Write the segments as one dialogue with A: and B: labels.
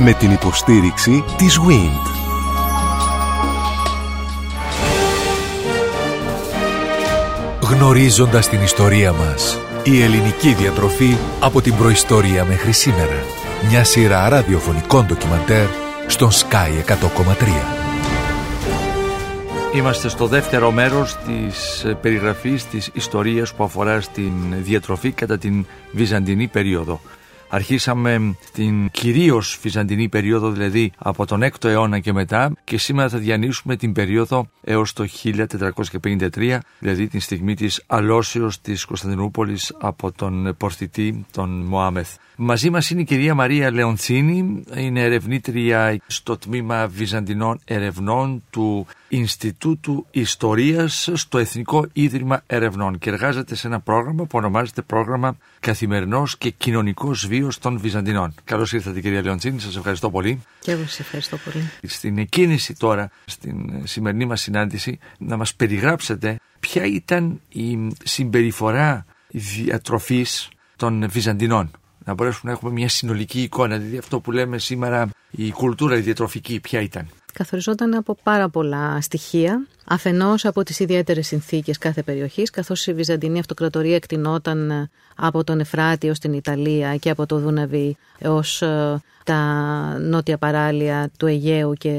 A: Με την υποστήριξη της WIND. Γνωρίζοντας την ιστορία μας. Η ελληνική διατροφή από την προϊστορία μέχρι σήμερα. Μια σειρά ραδιοφωνικών ντοκιμαντέρ στον Sky 100,3.
B: Είμαστε στο δεύτερο μέρος της ε, περιγραφής της ιστορίας που αφορά στην διατροφή κατά την Βυζαντινή περίοδο. Αρχίσαμε την κυρίως Βυζαντινή περίοδο, δηλαδή από τον 6ο αιώνα και μετά και σήμερα θα διανύσουμε την περίοδο έως το 1453, δηλαδή την στιγμή της αλώσεως της Κωνσταντινούπολης από τον πορθητή, τον Μωάμεθ. Μαζί μας είναι η κυρία Μαρία Λεοντσίνη, είναι ερευνήτρια στο τμήμα Βυζαντινών Ερευνών του Ινστιτούτου Ιστορίας στο Εθνικό Ίδρυμα Ερευνών και εργάζεται σε ένα πρόγραμμα που ονομάζεται Πρόγραμμα Καθημερινός και Κοινωνικός Βίος των Βυζαντινών. Καλώς ήρθατε κυρία Λεοντσίνη, σας ευχαριστώ πολύ.
C: Και εγώ σας ευχαριστώ πολύ.
B: Στην εκκίνηση τώρα, στην σημερινή μας συνάντηση, να μας περιγράψετε ποια ήταν η συμπεριφορά διατροφής των Βυζαντινών να μπορέσουμε να έχουμε μια συνολική εικόνα. Δηλαδή αυτό που λέμε σήμερα η κουλτούρα η διατροφική ποια ήταν.
C: Καθοριζόταν από πάρα πολλά στοιχεία. Αφενός από τις ιδιαίτερες συνθήκες κάθε περιοχής, καθώς η Βυζαντινή Αυτοκρατορία εκτινόταν από τον Εφράτη ως την Ιταλία και από το Δούναβι έως ε, τα νότια παράλια του Αιγαίου και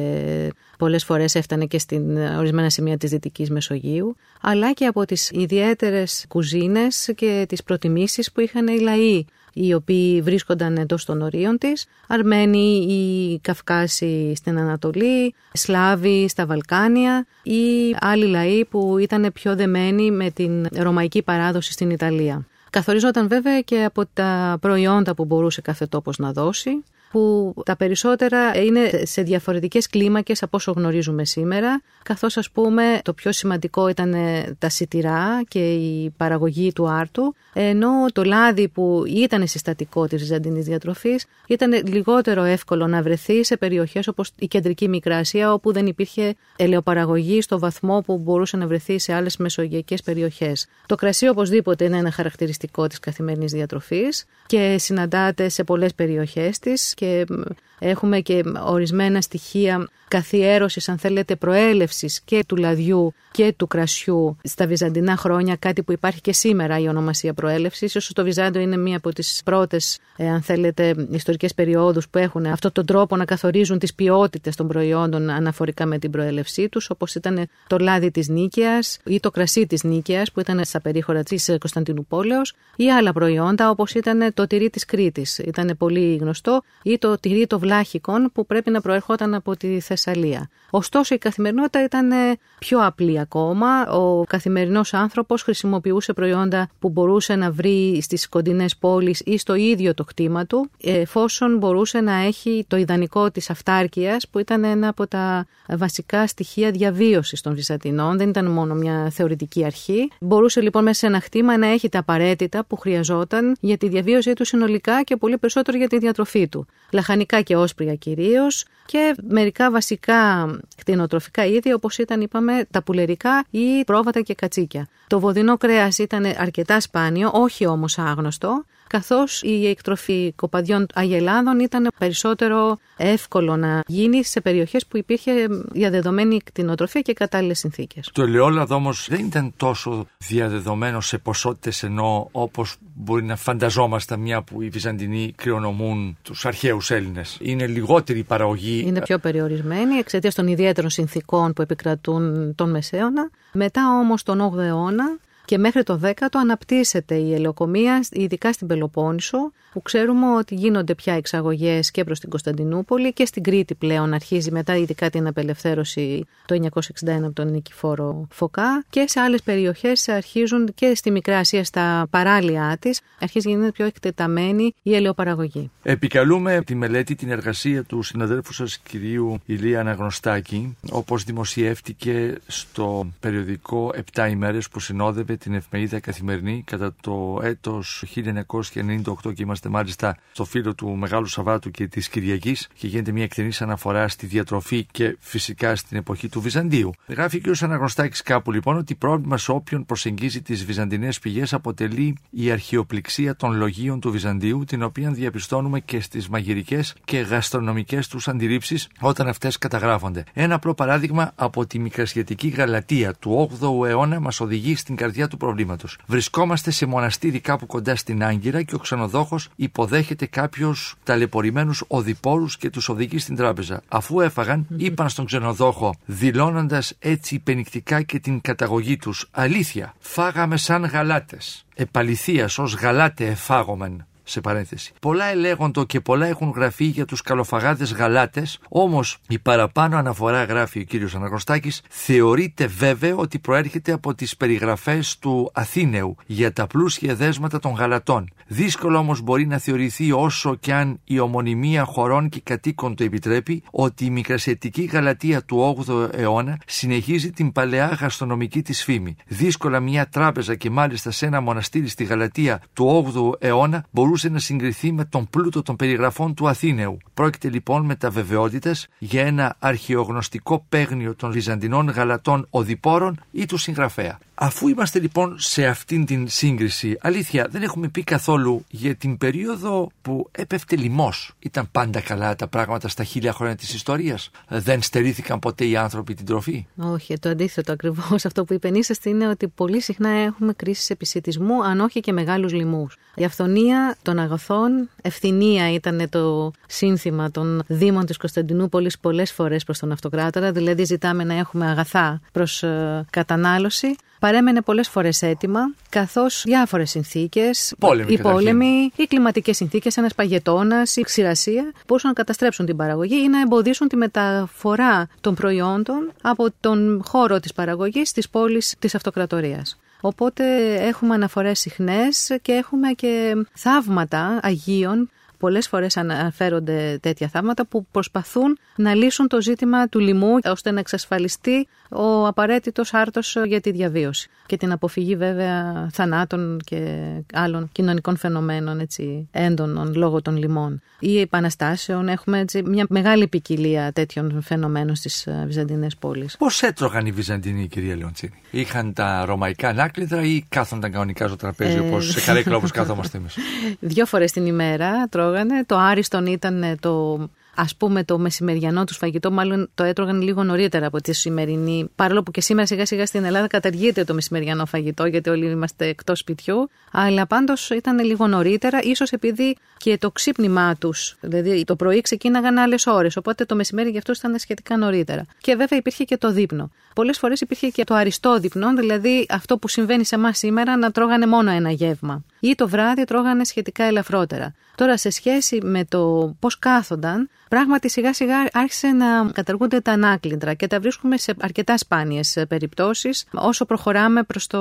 C: πολλές φορές έφτανε και στην ορισμένα σημεία της Δυτικής Μεσογείου, αλλά και από τις ιδιαίτερες κουζίνες και τις προτιμήσεις που είχαν οι λαοί οι οποίοι βρίσκονταν εντός των ορίων της, Αρμένοι ή Καυκάσοι στην Ανατολή, Σλάβοι στα Βαλκάνια ή άλλοι λαοί που ήταν πιο δεμένοι με την ρωμαϊκή παράδοση στην Ιταλία. Καθοριζόταν βέβαια και από τα προϊόντα που μπορούσε κάθε τόπος να δώσει που τα περισσότερα είναι σε διαφορετικές κλίμακες από όσο γνωρίζουμε σήμερα, καθώς ας πούμε το πιο σημαντικό ήταν τα σιτηρά και η παραγωγή του άρτου, ενώ το λάδι που ήταν συστατικό της Βυζαντινής διατροφής ήταν λιγότερο εύκολο να βρεθεί σε περιοχές όπως η κεντρική Μικρά Ασία, όπου δεν υπήρχε ελαιοπαραγωγή στο βαθμό που μπορούσε να βρεθεί σε άλλες μεσογειακές περιοχές. Το κρασί οπωσδήποτε είναι ένα χαρακτηριστικό της καθημερινής διατροφής και συναντάται σε πολλές περιοχές της και έχουμε και ορισμένα στοιχεία καθιέρωσης αν θέλετε προέλευσης και του λαδιού και του κρασιού στα βυζαντινά χρόνια κάτι που υπάρχει και σήμερα η ονομασία προέλευσης. Ίσως το Βυζάντιο είναι μία από τις πρώτες ε, αν θέλετε ιστορικές περιόδους που έχουν αυτόν τον τρόπο να καθορίζουν τις ποιότητες των προϊόντων αναφορικά με την προέλευσή τους όπως ήταν το λάδι της Νίκαιας ή το κρασί της Νίκαιας που ήταν στα περίχωρα της Κωνσταντινούπολεως ή άλλα προϊόντα όπως ήταν το τυρί της Κρήτης. Ήταν πολύ γνωστό ή το τυρί το βλάχικον που πρέπει να προερχόταν από τη Θεσσαλία Θεσσαλία. Ωστόσο η καθημερινότητα ήταν ε, πιο απλή ακόμα. Ο καθημερινός άνθρωπος χρησιμοποιούσε προϊόντα που μπορούσε να βρει στις κοντινές πόλεις ή στο ίδιο το κτήμα του, εφόσον μπορούσε να έχει το ιδανικό της αυτάρκειας που ήταν ένα από τα βασικά στοιχεία διαβίωσης των Βυζαντινών. Δεν ήταν μόνο μια θεωρητική αρχή. Μπορούσε λοιπόν μέσα σε ένα κτήμα να έχει τα απαραίτητα που χρειαζόταν για τη διαβίωσή του συνολικά και πολύ περισσότερο για τη διατροφή του. Λαχανικά και όσπρια κυρίως και μερικά βασικά κτηνοτροφικά είδη όπως ήταν είπαμε τα πουλερικά ή πρόβατα και κατσίκια. Το βοδινό κρέας ήταν αρκετά σπάνιο, όχι όμως άγνωστο καθώς η εκτροφή κοπαδιών αγελάδων ήταν περισσότερο εύκολο να γίνει σε περιοχές που υπήρχε διαδεδομένη κτηνοτροφία και κατάλληλες συνθήκες.
B: Το ελαιόλαδο όμως δεν ήταν τόσο διαδεδομένο σε ποσότητες ενώ όπως μπορεί να φανταζόμαστε μια που οι Βυζαντινοί κρυονομούν τους αρχαίους Έλληνες. Είναι λιγότερη παραγωγή.
C: Είναι πιο περιορισμένη εξαιτίας των ιδιαίτερων συνθήκων που επικρατούν τον Μεσαίωνα. Μετά όμως τον 8ο αιώνα και μέχρι το 10ο αναπτύσσεται η ελαιοκομεία, ειδικά στην Πελοπόννησο, που ξέρουμε ότι γίνονται πια εξαγωγές και προς την Κωνσταντινούπολη και στην Κρήτη πλέον αρχίζει μετά ειδικά την απελευθέρωση το 1961 από τον Νικηφόρο Φωκά και σε άλλες περιοχές αρχίζουν και στη Μικρά Ασία στα παράλια της αρχίζει να γίνεται πιο εκτεταμένη η ελαιοπαραγωγή.
B: Επικαλούμε τη μελέτη, την εργασία του συναδέλφου σας κυρίου Ηλία Αναγνωστάκη όπως δημοσιεύτηκε στο περιοδικό 7 ημέρες που συνόδευε την εφημερίδα Καθημερινή κατά το έτος 1998 και είμαστε μάλιστα στο φύλλο του Μεγάλου Σαββάτου και της Κυριακής και γίνεται μια εκτενής αναφορά στη διατροφή και φυσικά στην εποχή του Βυζαντίου. Γράφει ο κ. Αναγνωστάκης κάπου λοιπόν ότι πρόβλημα σε όποιον προσεγγίζει τις βυζαντινές πηγές αποτελεί η αρχαιοπληξία των λογίων του Βυζαντίου την οποία διαπιστώνουμε και στις μαγειρικές και γαστρονομικές τους αντιρρήψεις όταν αυτές καταγράφονται. Ένα απλό παράδειγμα από τη μικρασιατική Γαλατεία του 8ου αιώνα μας οδηγεί στην καρδιά του προβλήματος. Βρισκόμαστε σε μοναστήρι κάπου κοντά στην Άγκυρα και ο ξενοδόχος υποδέχεται κάποιους ταλαιπωρημένους οδηπόρους και τους οδηγεί στην τράπεζα. Αφού έφαγαν, είπαν στον ξενοδόχο, δηλώνοντας έτσι υπενικτικά και την καταγωγή τους: Αλήθεια, φάγαμε σαν γαλάτες. Επαληθείας ως γαλάτε εφάγομεν σε παρένθεση. Πολλά ελέγοντο και πολλά έχουν γραφεί για τους καλοφαγάδε γαλάτες, όμως η παραπάνω αναφορά, γράφει ο κύριος Αναγνωστάκη, θεωρείται βέβαιο ότι προέρχεται από τις περιγραφές του Αθήνεου για τα πλούσια δέσματα των γαλατών. Δύσκολο όμως μπορεί να θεωρηθεί όσο και αν η ομονιμία χωρών και κατοίκων το επιτρέπει ότι η μικρασιατική Γαλατεία του 8ου αιώνα συνεχίζει την παλαιά γαστρονομική της φήμη. Δύσκολα μια τράπεζα και μάλιστα σε ένα μοναστήρι στη Γαλατεία του 8ου αιώνα μπορούσε μπορούσε να συγκριθεί με τον πλούτο των περιγραφών του Αθήνεου. Πρόκειται λοιπόν με τα βεβαιότητα για ένα αρχαιογνωστικό παίγνιο των Βυζαντινών γαλατών οδηπόρων ή του συγγραφέα. Αφού είμαστε λοιπόν σε αυτήν την σύγκριση, αλήθεια δεν έχουμε πει καθόλου για την περίοδο που έπεφτε λοιμός. Ήταν πάντα καλά τα πράγματα στα χίλια χρόνια της ιστορίας. Δεν στερήθηκαν ποτέ οι άνθρωποι την τροφή.
C: Όχι, το αντίθετο ακριβώς. Αυτό που υπενήσαστε είναι ότι πολύ συχνά έχουμε κρίσεις επισητισμού, αν όχι και μεγάλους λοιμούς. Η αυθονία των αγαθών, ευθυνία ήταν το σύνθημα των Δήμων της Κωνσταντινούπολης πολλές φορές προς τον Αυτοκράτορα. Δηλαδή, ζητάμε να έχουμε αγαθά προς ε, κατανάλωση παρέμενε πολλές φορές έτοιμα, καθώς διάφορες συνθήκες,
B: οι
C: πόλεμοι, οι κλιματικές συνθήκες, ένας παγετώνας, η ξηρασία, μπορούσαν να καταστρέψουν την παραγωγή ή να εμποδίσουν τη μεταφορά των προϊόντων από τον χώρο της παραγωγής στι πόλει της αυτοκρατορίας. Οπότε έχουμε αναφορές συχνές και έχουμε και θαύματα Αγίων Πολλές φορές αναφέρονται τέτοια θαύματα που προσπαθούν να λύσουν το ζήτημα του λοιμού ώστε να εξασφαλιστεί ο απαραίτητος άρτος για τη διαβίωση και την αποφυγή βέβαια θανάτων και άλλων κοινωνικών φαινομένων έτσι, έντονων λόγω των λοιμών. Ή επαναστάσεων έχουμε έτσι, μια μεγάλη ποικιλία τέτοιων φαινομένων στις ε, Βυζαντινές πόλεις.
B: Πώς έτρωγαν οι Βυζαντινοί κυρία Λεοντσίνη. Είχαν τα ρωμαϊκά ανάκλητρα ή κάθονταν κανονικά στο τραπέζι ε... όπως σε καρέκλα όπως κάθομαστε εμείς;
C: Δύο φορές την ημέρα τρώγανε. Το άριστον ήταν το ας πούμε το μεσημεριανό του φαγητό, μάλλον το έτρωγαν λίγο νωρίτερα από τη σημερινή. Παρόλο που και σήμερα σιγά σιγά στην Ελλάδα καταργείται το μεσημεριανό φαγητό, γιατί όλοι είμαστε εκτός σπιτιού. Αλλά πάντως ήταν λίγο νωρίτερα, ίσως επειδή και το ξύπνημά τους, δηλαδή το πρωί ξεκίναγαν άλλες ώρες. Οπότε το μεσημέρι για αυτούς ήταν σχετικά νωρίτερα. Και βέβαια υπήρχε και το δείπνο. Πολλές φορές υπήρχε και το αριστό δείπνο, δηλαδή αυτό που συμβαίνει σε εμάς σήμερα να τρώγανε μόνο ένα γεύμα. Ή το βράδυ τρώγανε σχετικά ελαφρότερα. Τώρα, σε σχέση με το πώς κάθονταν, πράγματι σιγά σιγά άρχισε να καταργούνται τα ανάκλυντρα και τα βρίσκουμε σε αρκετά σπάνιες περιπτώσεις όσο προχωράμε προς το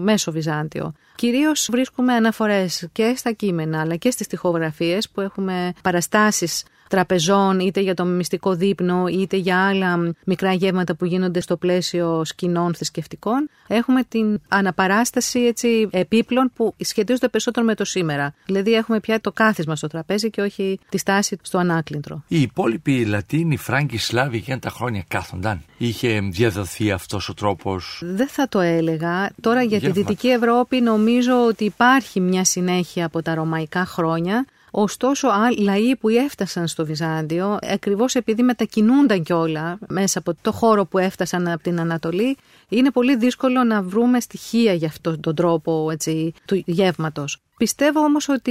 C: μέσο Βυζάντιο. Κυρίως βρίσκουμε αναφορές και στα κείμενα αλλά και στις τοιχογραφίε που έχουμε παραστάσεις τραπεζών, είτε για το μυστικό δείπνο, είτε για άλλα μικρά γεύματα που γίνονται στο πλαίσιο σκηνών θρησκευτικών. Έχουμε την αναπαράσταση έτσι, επίπλων που σχετίζονται περισσότερο με το σήμερα. Δηλαδή, έχουμε πια το κάθισμα στο τραπέζι και όχι τη στάση στο ανάκλυντρο.
B: Οι υπόλοιποι Λατίνοι, Φράγκοι, Σλάβοι για τα χρόνια κάθονταν. Είχε διαδοθεί αυτός ο τρόπος.
C: Δεν θα το έλεγα. Τώρα για τη Δυτική Ευρώπη νομίζω ότι υπάρχει μια συνέχεια από τα ρωμαϊκά χρόνια. Ωστόσο, λαοί που έφτασαν στο Βυζάντιο, ακριβώς επειδή μετακινούνταν κιόλα μέσα από το χώρο που έφτασαν από την Ανατολή, είναι πολύ δύσκολο να βρούμε στοιχεία για αυτόν τον τρόπο έτσι, του γεύματος. Πιστεύω όμως ότι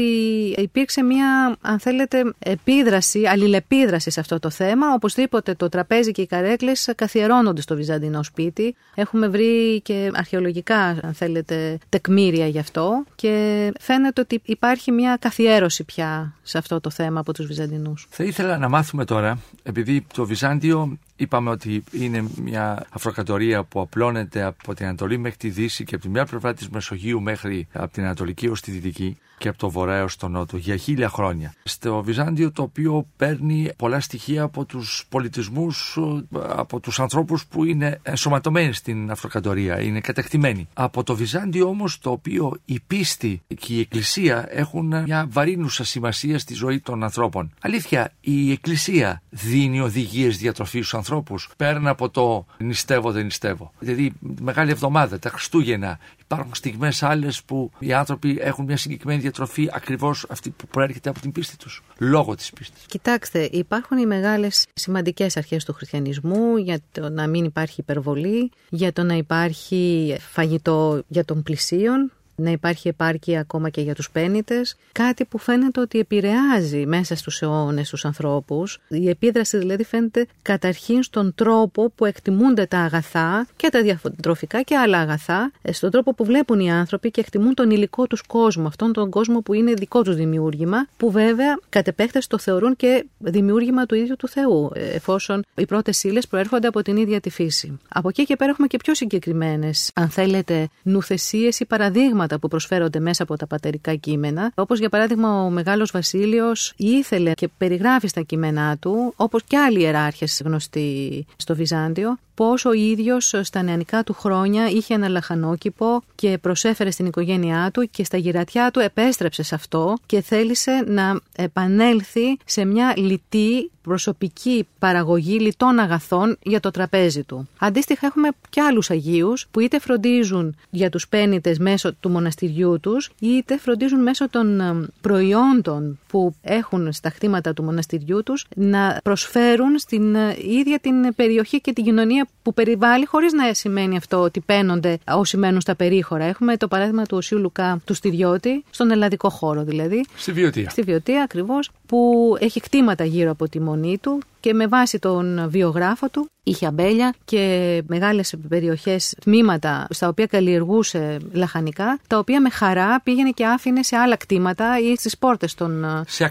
C: υπήρξε μια, αν θέλετε, επίδραση, αλληλεπίδραση σε αυτό το θέμα. Οπωσδήποτε το τραπέζι και οι καρέκλες καθιερώνονται στο Βυζαντινό σπίτι. Έχουμε βρει και αρχαιολογικά, αν θέλετε, τεκμήρια γι' αυτό και φαίνεται ότι υπάρχει μια καθιέρωση πια σε αυτό το θέμα από τους Βυζαντινούς.
B: Θα ήθελα να μάθουμε τώρα, επειδή το Βυζάντιο Είπαμε ότι είναι μια αυτοκρατορία που απλώνεται από την Ανατολή μέχρι τη Δύση και από τη μια πλευρά της Μεσογείου μέχρι από την Ανατολική ως τη Δυτική Ανατολική και από το βορρά έως το νότο για χίλια χρόνια. Στο Βυζάντιο το οποίο παίρνει πολλά στοιχεία από τους πολιτισμούς, από τους ανθρώπους που είναι ενσωματωμένοι στην αυτοκρατορία, είναι κατεκτημένοι. Από το Βυζάντιο όμως το οποίο η πίστη και η εκκλησία έχουν μια βαρύνουσα σημασία στη ζωή των ανθρώπων. Αλήθεια, η εκκλησία δίνει οδηγίες διατροφής στους ανθρώπους πέραν από το νηστεύω δεν νηστεύω. Δηλαδή Μεγάλη Εβδομάδα, τα Χριστούγεννα, υπάρχουν στιγμές άλλες που οι άνθρωποι έχουν μια συγκεκριμένη διατροφή ακριβώς αυτή που προέρχεται από την πίστη τους. Λόγω της πίστης.
C: Κοιτάξτε, υπάρχουν οι μεγάλες σημαντικές αρχές του χριστιανισμού για το να μην υπάρχει υπερβολή, για το να υπάρχει φαγητό για τον πλησίον, να υπάρχει επάρκεια ακόμα και για τους πένιτες, κάτι που φαίνεται ότι επηρεάζει μέσα στους αιώνες τους ανθρώπους. Η επίδραση δηλαδή φαίνεται καταρχήν στον τρόπο που εκτιμούνται τα αγαθά και τα διατροφικά και άλλα αγαθά, ε, στον τρόπο που βλέπουν οι άνθρωποι και εκτιμούν τον υλικό τους κόσμο, αυτόν τον κόσμο που είναι δικό τους δημιούργημα, που βέβαια κατ' επέκταση το θεωρούν και δημιούργημα του ίδιου του Θεού, ε, εφόσον οι πρώτες ύλες προέρχονται από την ίδια τη φύση. Από εκεί και πέρα έχουμε και πιο συγκεκριμένες, αν θέλετε, νουθεσίες ή παραδείγματα που προσφέρονται μέσα από τα πατερικά κείμενα. Όπως για παράδειγμα ο Μεγάλος Βασίλειος ήθελε και περιγράφει στα κείμενά του, όπως και άλλοι ιεράρχες γνωστοί στο Βυζάντιο, πώς ο ίδιος στα νεανικά του χρόνια είχε ένα λαχανόκηπο και προσέφερε στην οικογένειά του και στα γυρατιά του επέστρεψε σε αυτό και θέλησε να επανέλθει σε μια λιτή προσωπική παραγωγή λιτών αγαθών για το τραπέζι του. Αντίστοιχα έχουμε και άλλους Αγίους που είτε φροντίζουν για τους πένιτες μέσω του μοναστηριού τους είτε φροντίζουν μέσω των ε, προϊόντων που έχουν στα χτήματα του μοναστηριού τους να προσφέρουν στην ε, ίδια την περιοχή και την κοινωνία που περιβάλλει, χωρίς να σημαίνει αυτό ότι παίνονται όσοι μένουν στα περίχωρα. Έχουμε το παράδειγμα του Οσίου Λουκά του Στιδιώτη, στον ελλαδικό χώρο δηλαδή.
B: Στη Βιωτία.
C: Στη Βιωτία ακριβώς, που έχει κτήματα γύρω από τη μονή του και με βάση τον βιογράφο του είχε αμπέλια και μεγάλες περιοχές, τμήματα στα οποία καλλιεργούσε λαχανικά, τα οποία με χαρά πήγαινε και άφηνε σε άλλα κτήματα ή στις πόρτες των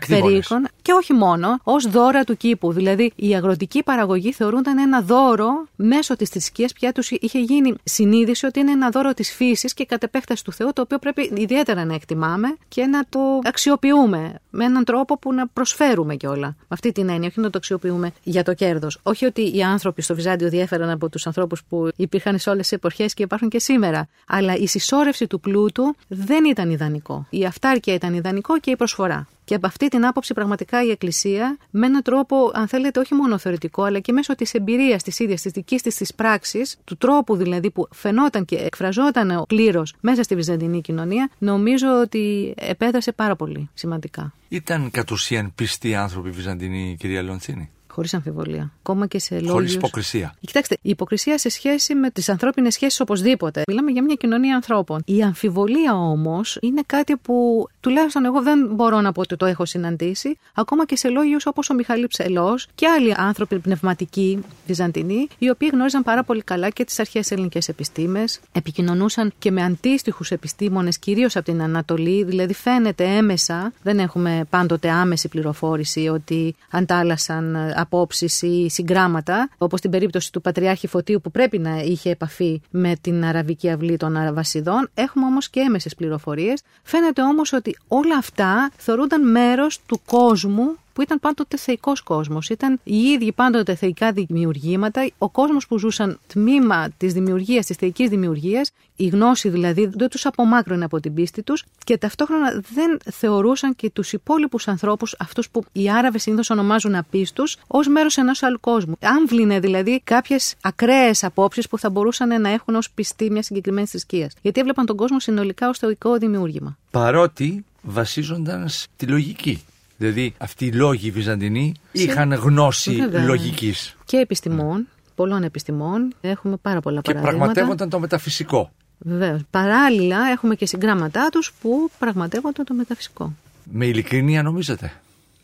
C: περίχων και όχι μόνο, ως δώρα του κήπου. Δηλαδή η αγροτική παραγωγή θεωρούνταν ένα δώρο μέσω της θρησκείας πια τους είχε γίνει συνείδηση ότι είναι ένα δώρο της φύσης και κατ' επέκταση του Θεού το οποίο πρέπει ιδιαίτερα να εκτιμάμε και να το αξιοποιούμε με έναν τρόπο που να προσφέρουμε κιόλα. Με αυτή την έννοια, όχι να το αξιοποιούμε για το κέρδος. Όχι ότι οι άνθρωποι στο Βυζάντιο διέφεραν από τους ανθρώπους που υπήρχαν σε όλες τις εποχές και υπάρχουν και σήμερα. Αλλά η συσσόρευση του πλούτου δεν ήταν ιδανικό. Η αυτάρκεια ήταν ιδανικό και η προσφορά. Και από αυτή την άποψη, πραγματικά η Εκκλησία, με έναν τρόπο, αν θέλετε, όχι μόνο θεωρητικό, αλλά και μέσω της εμπειρίας της ίδιας, της δικής της της πράξης, του τρόπου δηλαδή που φαινόταν και εκφραζόταν ο κλήρος μέσα στη βυζαντινή κοινωνία, νομίζω ότι επέδρασε πάρα πολύ σημαντικά.
B: Ήταν κατ' ουσίαν πιστοί άνθρωποι Βυζαντινοί, κυρία Λοντσίνη;
C: Χωρίς αμφιβολία. Ακόμα και σε λόγου.
B: Χωρί υποκρισία.
C: Κοιτάξτε, η υποκρισία σε σχέση με τις ανθρώπινες σχέσεις οπωσδήποτε. Μιλάμε για μια κοινωνία ανθρώπων. Η αμφιβολία όμως είναι κάτι που τουλάχιστον εγώ δεν μπορώ να πω ότι το έχω συναντήσει. Ακόμα και σε λόγου όπως ο Μιχαλή Ψελός και άλλοι άνθρωποι πνευματικοί Βυζαντινοί, οι οποίοι γνώριζαν πάρα πολύ καλά και τις αρχέ ελληνικές επιστήμες, επικοινωνούσαν και με αντίστοιχους επιστήμονες, κυρίως από την Ανατολή. Δηλαδή φαίνεται έμεσα, δεν έχουμε πάντοτε άμεση πληροφόρηση ότι αντάλλασαν απόψεις ή συγκράματα, όπως στην περίπτωση του Πατριάρχη Φωτίου που πρέπει να είχε επαφή με την Αραβική Αυλή των Αραβασιδών. Έχουμε όμως και έμεσες πληροφορίες. Φαίνεται όμως ότι όλα αυτά θεωρούνταν μέρος του κόσμου που ήταν πάντοτε θεϊκός κόσμος. Ήταν οι ίδιοι πάντοτε θεϊκά δημιουργήματα. Ο κόσμος που ζούσαν τμήμα της δημιουργίας, της θεϊκής δημιουργίας, η γνώση δηλαδή δεν τους απομάκρυνε από την πίστη τους και ταυτόχρονα δεν θεωρούσαν και τους υπόλοιπους ανθρώπους, αυτούς που οι Άραβες συνήθως ονομάζουν απίστους, ως μέρος ενός άλλου κόσμου. Άμβλυνε δηλαδή κάποιες ακραίες απόψεις που θα μπορούσαν να έχουν ως πιστοί μια συγκεκριμένη θρησκεία. Γιατί έβλεπαν τον κόσμο συνολικά ως θεϊκό δημιούργημα.
B: Παρότι βασίζονταν στη λογική. Δηλαδή αυτοί οι λόγοι Βυζαντινοί είχαν γνώση λογικής.
C: Και επιστημών, πολλών επιστημών. Έχουμε πάρα πολλά
B: και
C: παραδείγματα.
B: Και πραγματεύονταν το μεταφυσικό.
C: Βεβαίως. Παράλληλα έχουμε και συγγράμματά τους που πραγματεύονται το μεταφυσικό.
B: Με ειλικρίνεια νομίζετε;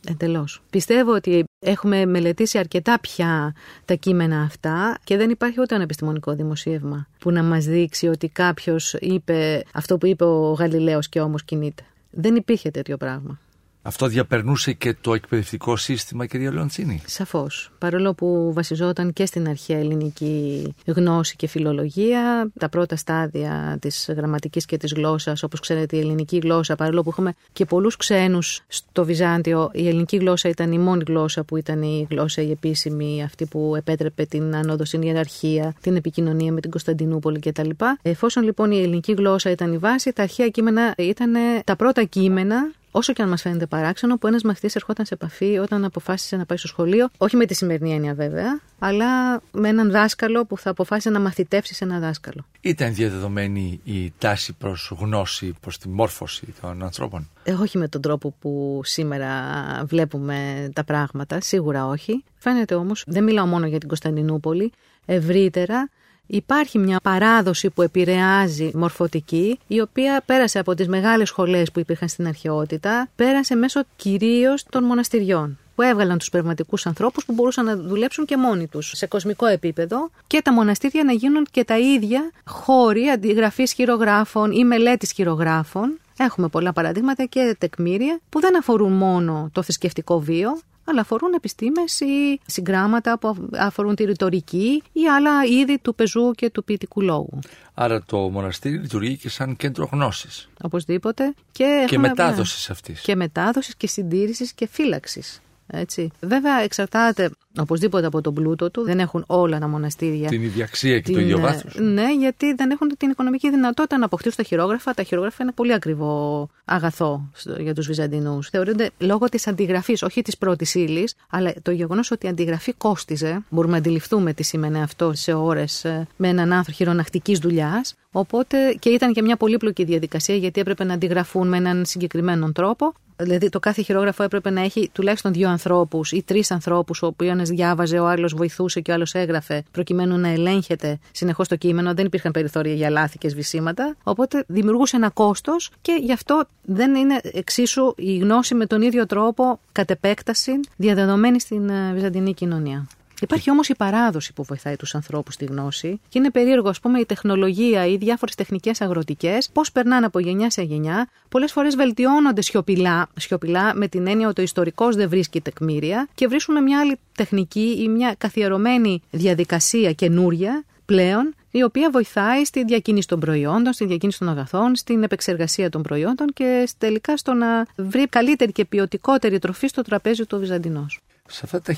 C: Εντελώς. Πιστεύω ότι έχουμε μελετήσει αρκετά πια τα κείμενα αυτά και δεν υπάρχει ούτε ένα επιστημονικό δημοσίευμα που να μας δείξει ότι κάποιος είπε αυτό που είπε ο Γαλιλαίος και όμω κινείται. Δεν υπήρχε τέτοιο πράγμα.
B: Αυτό διαπερνούσε και το εκπαιδευτικό σύστημα, κυρία Λεοντσίνη.
C: Σαφώς. Παρόλο που βασιζόταν και στην αρχαία ελληνική γνώση και φιλολογία, τα πρώτα στάδια της γραμματικής και της γλώσσας, όπως ξέρετε, η ελληνική γλώσσα, παρόλο που είχαμε και πολλούς ξένους στο Βυζάντιο, η ελληνική γλώσσα ήταν η μόνη γλώσσα που ήταν η γλώσσα η επίσημη, αυτή που επέτρεπε την ανώδο στην ιεραρχία, την επικοινωνία με την Κωνσταντινούπολη κτλ. Εφόσον λοιπόν η ελληνική γλώσσα ήταν η βάση, τα αρχαία κείμενα ήταν τα πρώτα κείμενα Όσο και αν μας φαίνεται παράξενο, που ένας μαθητής ερχόταν σε επαφή όταν αποφάσισε να πάει στο σχολείο, όχι με τη σημερινή έννοια βέβαια, αλλά με έναν δάσκαλο που θα αποφάσισε να μαθητεύσει σε ένα δάσκαλο.
B: Ήταν διαδεδομένη η τάση προς γνώση, προς τη μόρφωση των ανθρώπων;
C: Ε, όχι με τον τρόπο που σήμερα βλέπουμε τα πράγματα, σίγουρα όχι. Φαίνεται όμως, δεν μιλάω μόνο για την Κωνσταντινούπολη, ευρύτερα Υπάρχει μια παράδοση που επηρεάζει μορφωτική, η οποία πέρασε από τις μεγάλες σχολές που υπήρχαν στην αρχαιότητα, πέρασε μέσω κυρίως των μοναστηριών που έβγαλαν τους πνευματικούς ανθρώπους που μπορούσαν να δουλέψουν και μόνοι τους σε κοσμικό επίπεδο και τα μοναστήρια να γίνουν και τα ίδια χώροι αντιγραφής χειρογράφων ή μελέτης χειρογράφων. Έχουμε πολλά παραδείγματα και τεκμήρια που δεν αφορούν μόνο το θρησκευτικό βίο, αλλά αφορούν επιστήμες ή συγγράμματα που αφορούν τη ρητορική ή άλλα είδη του πεζού και του ποιητικού λόγου.
B: Άρα το μοναστήρι λειτουργεί και σαν κέντρο γνώσης.
C: Οπωσδήποτε. Και,
B: και μετάδοσης αυτής.
C: Και μετάδοσης και συντήρησης και φύλαξης. Έτσι. Βέβαια, εξαρτάται οπωσδήποτε από τον πλούτο του. Δεν έχουν όλα τα μοναστήρια.
B: Την ίδια αξία και την, το ίδιο βάθο.
C: Ναι, γιατί δεν έχουν την οικονομική δυνατότητα να αποκτήσουν τα χειρόγραφα. Τα χειρόγραφα είναι πολύ ακριβό αγαθό για τους Βυζαντινούς. Θεωρούνται λόγω της αντιγραφής, όχι της πρώτης ύλης, αλλά το γεγονός ότι η αντιγραφή κόστιζε. Μπορούμε να αντιληφθούμε τι σημαίνει αυτό σε ώρες ε, με έναν άνθρωπο χειρονακτικής δουλειάς. Οπότε και ήταν και μια πολύπλοκη διαδικασία γιατί έπρεπε να αντιγραφούν με έναν συγκεκριμένο τρόπο. Δηλαδή το κάθε χειρόγραφο έπρεπε να έχει τουλάχιστον δύο ανθρώπους ή τρεις ανθρώπους, ο οποίος ένας διάβαζε, ο άλλος βοηθούσε και ο άλλος έγραφε, προκειμένου να ελέγχεται συνεχώς το κείμενο. Δεν υπήρχαν περιθώρια για λάθη και σβησίματα. Οπότε δημιουργούσε ένα κόστος και γι' αυτό δεν είναι εξίσου η γνώση με τον ίδιο τρόπο κατ' επέκταση διαδεδομένη στην ε, βυζαντινή κοινωνία. Υπάρχει όμως η παράδοση που βοηθάει τους ανθρώπους στη γνώση και είναι περίεργο, ας πούμε, η τεχνολογία ή διάφορες τεχνικές αγροτικές, πώς περνάνε από γενιά σε γενιά. Πολλές φορές βελτιώνονται σιωπηλά, σιωπηλά με την έννοια ότι ο ιστορικός δεν βρίσκει τεκμήρια και βρίσκουμε μια άλλη τεχνική ή μια καθιερωμένη διαδικασία καινούρια πλέον η οποία βοηθάει στη διακίνηση των προϊόντων, στη διακίνηση των αγαθών, στην επεξεργασία των προϊόντων και τελικά στο να βρει καλύτερη και ποιοτικότερη τροφή στο τραπέζι του Βυζαντινός.
B: Σε αυτά τα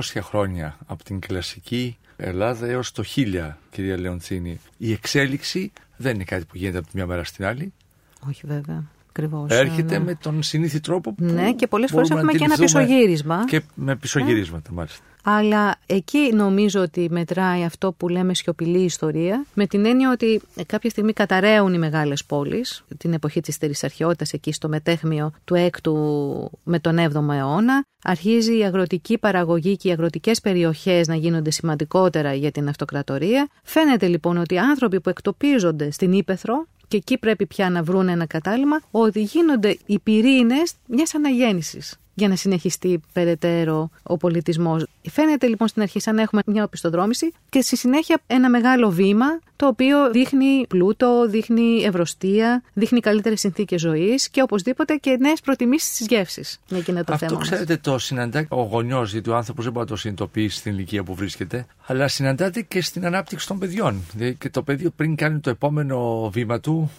B: 1500 χρόνια από την κλασική Ελλάδα έως το 1000, κυρία Λεοντσίνη, η εξέλιξη δεν είναι κάτι που γίνεται από τη μια μέρα στην άλλη;
C: Όχι βέβαια. Ακριβώς,
B: Έρχεται
C: ναι.
B: με τον συνήθι τρόπο που.
C: Ναι, και πολλές φορές έχουμε και ένα πισωγύρισμα.
B: Και με πισωγυρίσματα, μάλιστα.
C: Αλλά εκεί νομίζω ότι μετράει αυτό που λέμε σιωπηλή ιστορία, με την έννοια ότι κάποια στιγμή καταραίουν οι μεγάλες πόλεις, την εποχή της Τερισαρχαιότητας, εκεί στο μετέχμιο του 6ου με τον 7ο αιώνα. Αρχίζει η αγροτική παραγωγή και οι αγροτικές περιοχές να γίνονται σημαντικότερα για την αυτοκρατορία. Φαίνεται λοιπόν ότι οι άνθρωποι που εκτοπίζονται στην Ήπεθρο και εκεί πρέπει πια να βρουν ένα κατάλημα ότι γίνονται οι πυρήνες μιας αναγέννησης για να συνεχιστεί περαιτέρω ο πολιτισμός. Φαίνεται λοιπόν στην αρχή σαν να έχουμε μια οπισθοδρόμηση και στη συνέχεια ένα μεγάλο βήμα το οποίο δείχνει πλούτο, δείχνει ευρωστία, δείχνει καλύτερες συνθήκες ζωής και οπωσδήποτε και νέες προτιμήσεις τη γεύση.
B: Αυτό θέμα ξέρετε το συναντά ο γονιός, γιατί ο άνθρωπος δεν μπορεί να το συνειδητοποιήσει στην ηλικία που βρίσκεται, αλλά συναντάται και στην ανάπτυξη των παιδιών. Δηλαδή και το παιδί πριν κάνει το επόμενο βήμα του,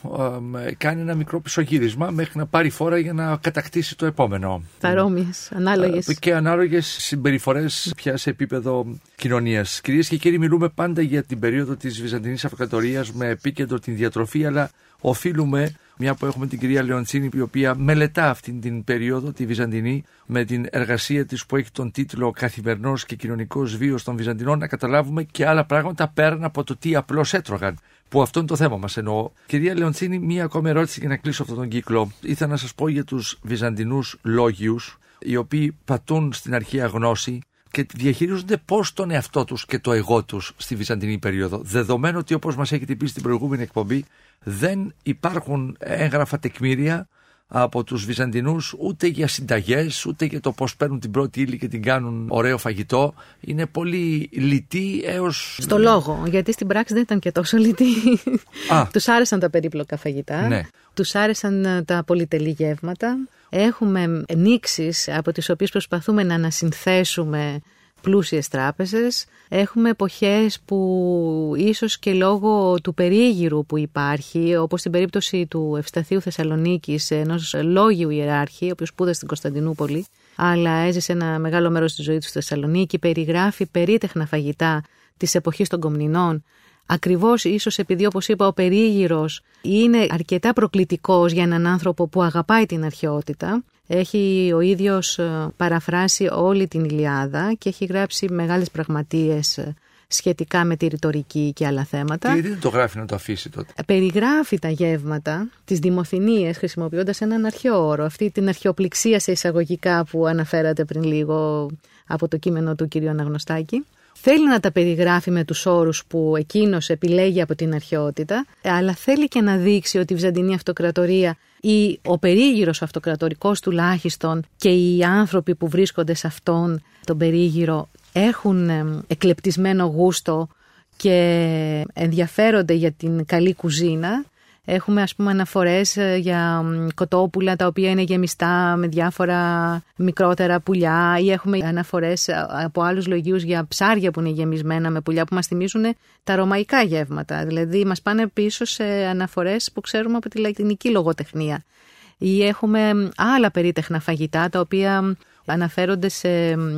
B: κάνει ένα μικρό πισωγύρισμα μέχρι να πάρει φόρα για να κατακτήσει το επόμενο.
C: Παρόμοιες, ανάλογες.
B: Και ανάλογες συμπεριφορές πια σε επίπεδο κοινωνίας. Κυρίες και κύριοι, μιλούμε πάντα για την περίοδο της Βυζαντινής Αυτοκρατορίας με επίκεντρο την διατροφή, αλλά οφείλουμε, μια που έχουμε την κυρία Λεοντσίνη, η οποία μελετά αυτή την περίοδο, τη Βυζαντινή, με την εργασία της που έχει τον τίτλο Καθημερινός και κοινωνικός βίος των Βυζαντινών, να καταλάβουμε και άλλα πράγματα πέραν από το τι απλώς έτρωγαν. Που αυτό είναι το θέμα μας εννοώ. Κυρία Λεοντσίνη, μία ακόμη ερώτηση για να κλείσω αυτόν τον κύκλο. Ήθελα να σας πω για τους Βυζαντινούς λόγιους, οι οποίοι πατούν στην αρχαία γνώση και διαχειρίζονται πώς τον εαυτό τους και το εγώ τους στη Βυζαντινή περίοδο. Δεδομένου ότι όπως μας έχετε πει στην προηγούμενη εκπομπή, δεν υπάρχουν έγγραφα τεκμήρια από τους Βυζαντινούς ούτε για συνταγές, ούτε για το πώς παίρνουν την πρώτη ύλη και την κάνουν ωραίο φαγητό. Είναι πολύ λιτή έως.
C: Στο λόγο, γιατί στην πράξη δεν ήταν και τόσο λιτή. τους άρεσαν τα περίπλοκα φαγητά.
B: Ναι.
C: Τους άρεσαν τα πολυτελή γεύματα. Έχουμε νήξεις από τις οποίες προσπαθούμε να ανασυνθέσουμε πλούσιες τράπεζες. Έχουμε εποχές που ίσως και λόγω του περίγυρου που υπάρχει, όπως στην περίπτωση του Ευσταθείου Θεσσαλονίκης, ενός λόγιου ιεράρχη, ο οποίος σπούδασε στην Κωνσταντινούπολη, αλλά έζησε ένα μεγάλο μέρος της ζωής του στη Θεσσαλονίκη, περιγράφει περίτεχνα φαγητά της εποχής των Κομνηνών, Ακριβώς ίσως επειδή όπως είπα ο περίγυρος είναι αρκετά προκλητικός για έναν άνθρωπο που αγαπάει την αρχαιότητα. Έχει ο ίδιος ε, παραφράσει όλη την Ιλιάδα και έχει γράψει μεγάλες πραγματείες ε, σχετικά με τη ρητορική και άλλα θέματα.
B: Τι δεν το γράφει να το αφήσει τότε;
C: Περιγράφει τα γεύματα, τις δημοθυνίες χρησιμοποιώντας έναν αρχαίο όρο, αυτή την αρχαιοπληξία σε εισαγωγικά που αναφέρατε πριν λίγο από το κείμενο του κ. Αναγνωστάκη. Θέλει να τα περιγράφει με τους όρους που εκείνος επιλέγει από την αρχαιότητα, αλλά θέλει και να δείξει ότι η Βυζαντινή Αυτοκρατορία ή ο περίγυρος αυτοκρατορικός τουλάχιστον και οι άνθρωποι που βρίσκονται σε αυτόν τον περίγυρο έχουν εκλεπτισμένο γούστο και ενδιαφέρονται για την καλή κουζίνα Έχουμε ας πούμε αναφορές ε, για κοτόπουλα τα οποία είναι γεμιστά με διάφορα μικρότερα πουλιά ή έχουμε αναφορές ε, από άλλους λογίους για ψάρια που είναι γεμισμένα με πουλιά που μας θυμίζουν τα ρωμαϊκά γεύματα. Δηλαδή μας πάνε πίσω σε αναφορές που ξέρουμε από τη λατινική λογοτεχνία. Ή έχουμε άλλα περίτεχνα φαγητά τα οποία αναφέρονται σε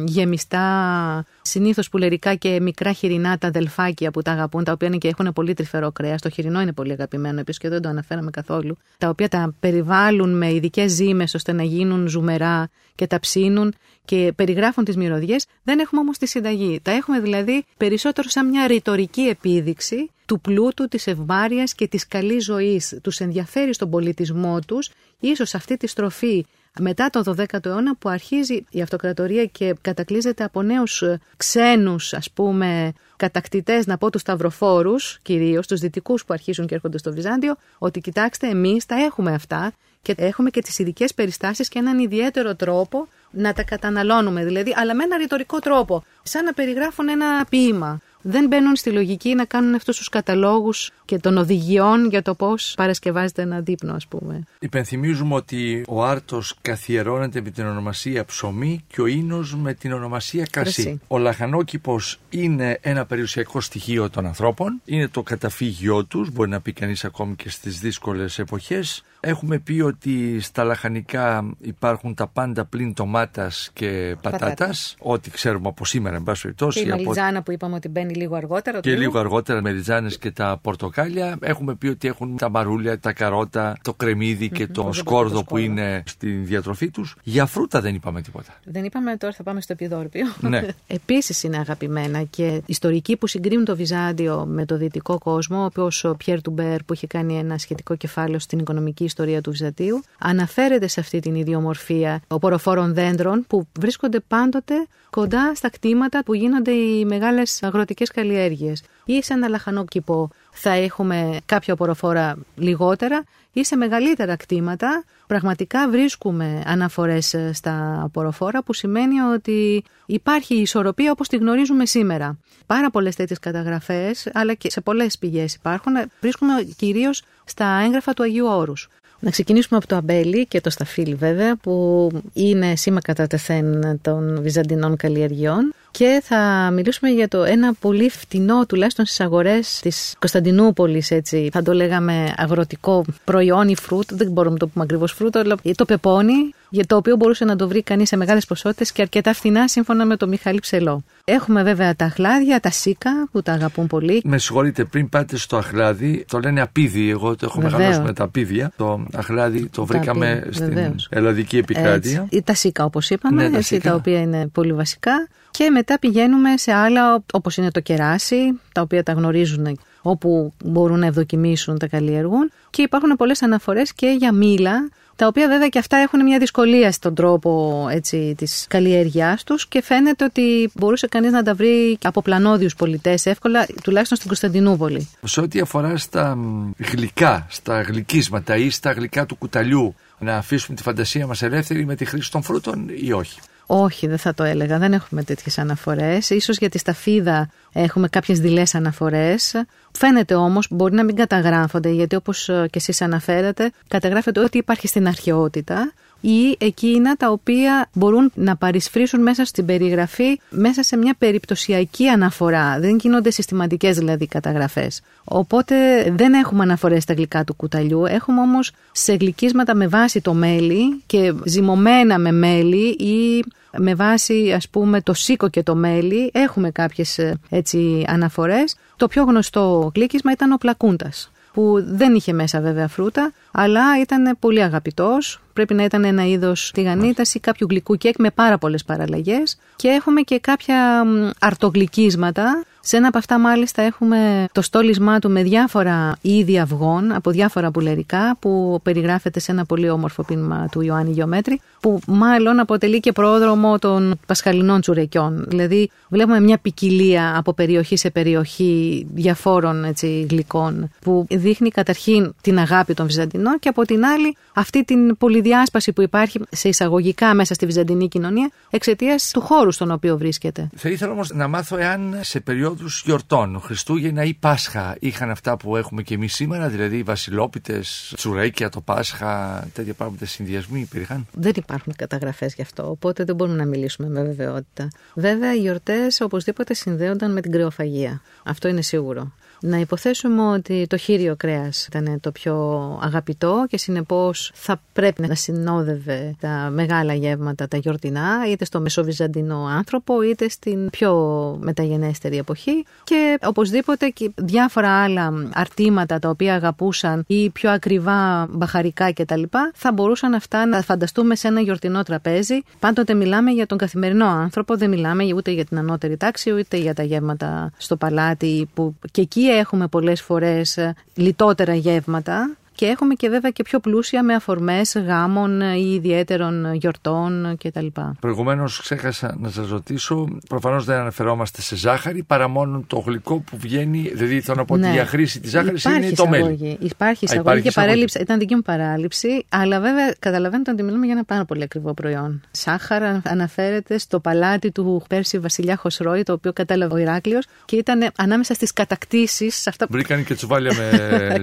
C: γεμιστά, συνήθως πουλερικά και μικρά χοιρινά τα αδελφάκια που τα αγαπούν, τα οποία είναι και έχουν πολύ τρυφερό κρέας. Το χοιρινό είναι πολύ αγαπημένο, επίσης και δεν το αναφέραμε καθόλου. Τα οποία τα περιβάλλουν με ειδικές ζύμες ώστε να γίνουν ζουμερά και τα ψήνουν και περιγράφουν τις μυρωδιές. Δεν έχουμε όμως τη συνταγή. Τα έχουμε δηλαδή περισσότερο σαν μια ρητορική επίδειξη του πλούτου, της ευμάρειας και της καλής ζωής. Τους ενδιαφέρει στον πολιτισμό τους, ίσως αυτή τη στροφή μετά το 12ο αιώνα που αρχίζει η αυτοκρατορία και κατακλείζεται από νέους ε, ξένους ας πούμε κατακτητές να πω τους σταυροφόρους κυρίως, τους δυτικούς που αρχίζουν και έρχονται στο Βυζάντιο ότι κοιτάξτε εμείς τα έχουμε αυτά και έχουμε και τις ειδικές περιστάσεις και έναν ιδιαίτερο τρόπο να τα καταναλώνουμε δηλαδή αλλά με ένα ρητορικό τρόπο σαν να περιγράφουν ένα ποίημα δεν μπαίνουν στη λογική να κάνουν αυτούς τους καταλόγους και των οδηγιών για το πώς παρασκευάζεται ένα δείπνο, ας πούμε.
B: Υπενθυμίζουμε ότι ο άρτος καθιερώνεται με την ονομασία ψωμί και ο ίνος με την ονομασία κρασί. Ο λαχανόκηπος είναι ένα περιουσιακό στοιχείο των ανθρώπων, είναι το καταφύγιό τους, μπορεί να πει κανείς ακόμη και στις δύσκολες εποχές. Έχουμε πει ότι στα λαχανικά υπάρχουν τα πάντα πλην ντομάτας και πατάτας. Ό,τι ξέρουμε από σήμερα, εν πάση περιπτώσει.
C: Και η μελιτζάνα που είπαμε ότι μπαίνει λίγο αργότερα.
B: Και λίγο αργότερα με ριζάνε και τα πορτοκάλια. Έχουμε πει ότι έχουν τα μαρούλια, τα καρότα, το κρεμμύδι και το σκόρδο που είναι στη διατροφή τους. Για φρούτα δεν είπαμε τίποτα.
C: Δεν είπαμε, τώρα θα πάμε στο επιδόρπιο.
B: Ναι.
C: Επίσης είναι αγαπημένα και ιστορικοί που συγκρίνουν το Βυζάντιο με το δυτικό κόσμο, όπως ο Πιέρ Τουμπέρ που είχε κάνει ένα σχετικό κεφάλαιο στην οικονομική ιστορία του Βυζαντίου, αναφέρεται σε αυτή την ιδιομορφία οποροφόρων δέντρων που βρίσκονται πάντοτε κοντά στα κτήματα που γίνονται οι μεγάλες αγροτικές καλλιέργειες. Ή σε ένα λαχανόκηπο θα έχουμε κάποια οποροφόρα λιγότερα ή σε μεγαλύτερα κτήματα πραγματικά βρίσκουμε αναφορές στα οποροφόρα που σημαίνει ότι υπάρχει ισορροπία όπως τη γνωρίζουμε σήμερα. Πάρα πολλές τέτοιες καταγραφές αλλά και σε πολλές πηγές υπάρχουν βρίσκουμε κυρίως στα έγγραφα του Αγίου Όρους. Να ξεκινήσουμε από το αμπέλι και το σταφύλι βέβαια που είναι σήμα κατά τεθέν των βυζαντινών καλλιεργειών. Και θα μιλήσουμε για το ένα πολύ φτηνό τουλάχιστον στις αγορές της Κωνσταντινούπολης έτσι. Θα το λέγαμε αγροτικό προϊόν ή φρούτ, δεν μπορούμε να το πούμε ακριβώς φρούτο αλλά το πεπόνι για το οποίο μπορούσε να το βρει κανείς σε μεγάλες ποσότητες και αρκετά φθηνά σύμφωνα με το Μιχάλη Ψελό. Έχουμε βέβαια τα αχλάδια, τα σίκα που τα αγαπούν πολύ.
B: Με συγχωρείτε, πριν πάτε στο αχλάδι, το λένε απίδι. Εγώ το έχω Βεβαίως. μεγαλώσει με τα απίδια. Το αχλάδι το βρήκαμε στην Βεβαίως. Ελλαδική επικράτεια.
C: Έτσι. Τα σίκα, όπως είπαμε, ναι, τα, τα οποία είναι πολύ βασικά. Και μετά πηγαίνουμε σε άλλα όπως είναι το κεράσι, τα οποία τα γνωρίζουν όπου μπορούν να ευδοκιμήσουν, τα καλλιεργούν. Και υπάρχουν πολλές αναφορές και για μήλα, τα οποία βέβαια και αυτά έχουν μια δυσκολία στον τρόπο έτσι, της καλλιέργειάς τους και φαίνεται ότι μπορούσε κανείς να τα βρει από πλανόδιους πολιτές εύκολα, τουλάχιστον στην Κωνσταντινούπολη.
B: Σε ό,τι αφορά στα γλυκά, στα γλυκίσματα ή στα γλυκά του κουταλιού, να αφήσουμε τη φαντασία μας ελεύθερη με τη χρήση των φρούτων ή όχι;
C: Όχι, δεν θα το έλεγα. Δεν έχουμε τέτοιες αναφορές. σω για τη σταφίδα έχουμε κάποιες δειλές αναφορές. Φαίνεται όμως, μπορεί να μην καταγράφονται, γιατί όπως και εσείς αναφέρατε, καταγράφεται ότι υπάρχει στην αρχαιότητα. Ή εκείνα τα οποία μπορούν να παρισφρήσουν μέσα στην περιγραφή, μέσα σε μια περιπτωσιακή αναφορά. Δεν γίνονται συστηματικές δηλαδή καταγραφές. Οπότε δεν έχουμε αναφορές στα γλυκά του κουταλιού. Έχουμε όμως σε γλυκίσματα με βάση το μέλι και ζυμωμένα με μέλι ή με βάση ας πούμε το σίκο και το μέλι έχουμε κάποιες ε, έτσι αναφορές. Το πιο γνωστό γλύκισμα ήταν ο πλακούντας που δεν είχε μέσα βέβαια φρούτα, αλλά ήταν πολύ αγαπητός. Πρέπει να ήταν ένα είδος τηγανίτας ή κάποιου γλυκού κέκ με πάρα πολλές παραλλαγές. Και έχουμε και κάποια αρτογλυκίσματα σε ένα από αυτά μάλιστα έχουμε το στόλισμά του με διάφορα είδη αυγών από διάφορα πουλερικά που περιγράφεται σε ένα πολύ όμορφο πίνημα του Ιωάννη Γεωμέτρη που μάλλον αποτελεί και πρόδρομο των πασχαλινών τσουρεκιών. Δηλαδή βλέπουμε μια ποικιλία από περιοχή σε περιοχή διαφόρων έτσι, γλυκών που δείχνει καταρχήν την αγάπη των Βυζαντινών και από την άλλη αυτή την πολυδιάσπαση που υπάρχει σε εισαγωγικά μέσα στη Βυζαντινή κοινωνία εξαιτίας του χώρου στον οποίο βρίσκεται.
B: Θα ήθελα όμως να μάθω εάν σε περίοδο περίοδου γιορτών, Χριστούγεννα ή Πάσχα, είχαν αυτά που έχουμε και εμείς σήμερα, δηλαδή οι βασιλόπιτες, τσουρέκια, το Πάσχα, τέτοια πράγματα συνδυασμοί υπήρχαν.
C: Δεν υπάρχουν καταγραφές γι' αυτό, οπότε δεν μπορούμε να μιλήσουμε με βεβαιότητα. Βέβαια, οι γιορτές οπωσδήποτε συνδέονταν με την κρεοφαγία. Αυτό είναι σίγουρο. Να υποθέσουμε ότι το χείριο κρέας ήταν το πιο αγαπητό και συνεπώς θα πρέπει να συνόδευε τα μεγάλα γεύματα, τα γιορτινά, είτε στο μεσοβυζαντινό άνθρωπο, είτε στην πιο μεταγενέστερη εποχή και οπωσδήποτε και διάφορα άλλα αρτήματα τα οποία αγαπούσαν ή πιο ακριβά μπαχαρικά κτλ. θα μπορούσαν αυτά να φανταστούμε σε ένα γιορτινό τραπέζι. Πάντοτε μιλάμε για τον καθημερινό άνθρωπο, δεν μιλάμε ούτε για την ανώτερη τάξη, ούτε για τα γεύματα στο παλάτι που και εκεί έχουμε πολλές φορές ε, λιτότερα γεύματα και έχουμε και βέβαια και πιο πλούσια με αφορμές γάμων ή ιδιαίτερων γιορτών κτλ.
B: Προηγουμένως ξέχασα να σας ρωτήσω, προφανώς δεν αναφερόμαστε σε ζάχαρη παρά μόνο το γλυκό που βγαίνει. Δηλαδή θέλω να πω ότι ναι. η χρήση της ζάχαρης είναι το μέλι.
C: Υπάρχει εισαγωγή και παρέλειψη. Ήταν δική μου παράληψη, αλλά βέβαια καταλαβαίνετε ότι μιλούμε για ένα πάρα πολύ ακριβό προϊόν. Σάχαρα αναφέρεται στο παλάτι του Πέρσι Βασιλιά Χωσρόη, το οποίο κατάλαβε ο Ηράκλειος και ήταν ανάμεσα στις κατακτήσεις. Αυτά...
B: Βρήκαν και τσουβάλια με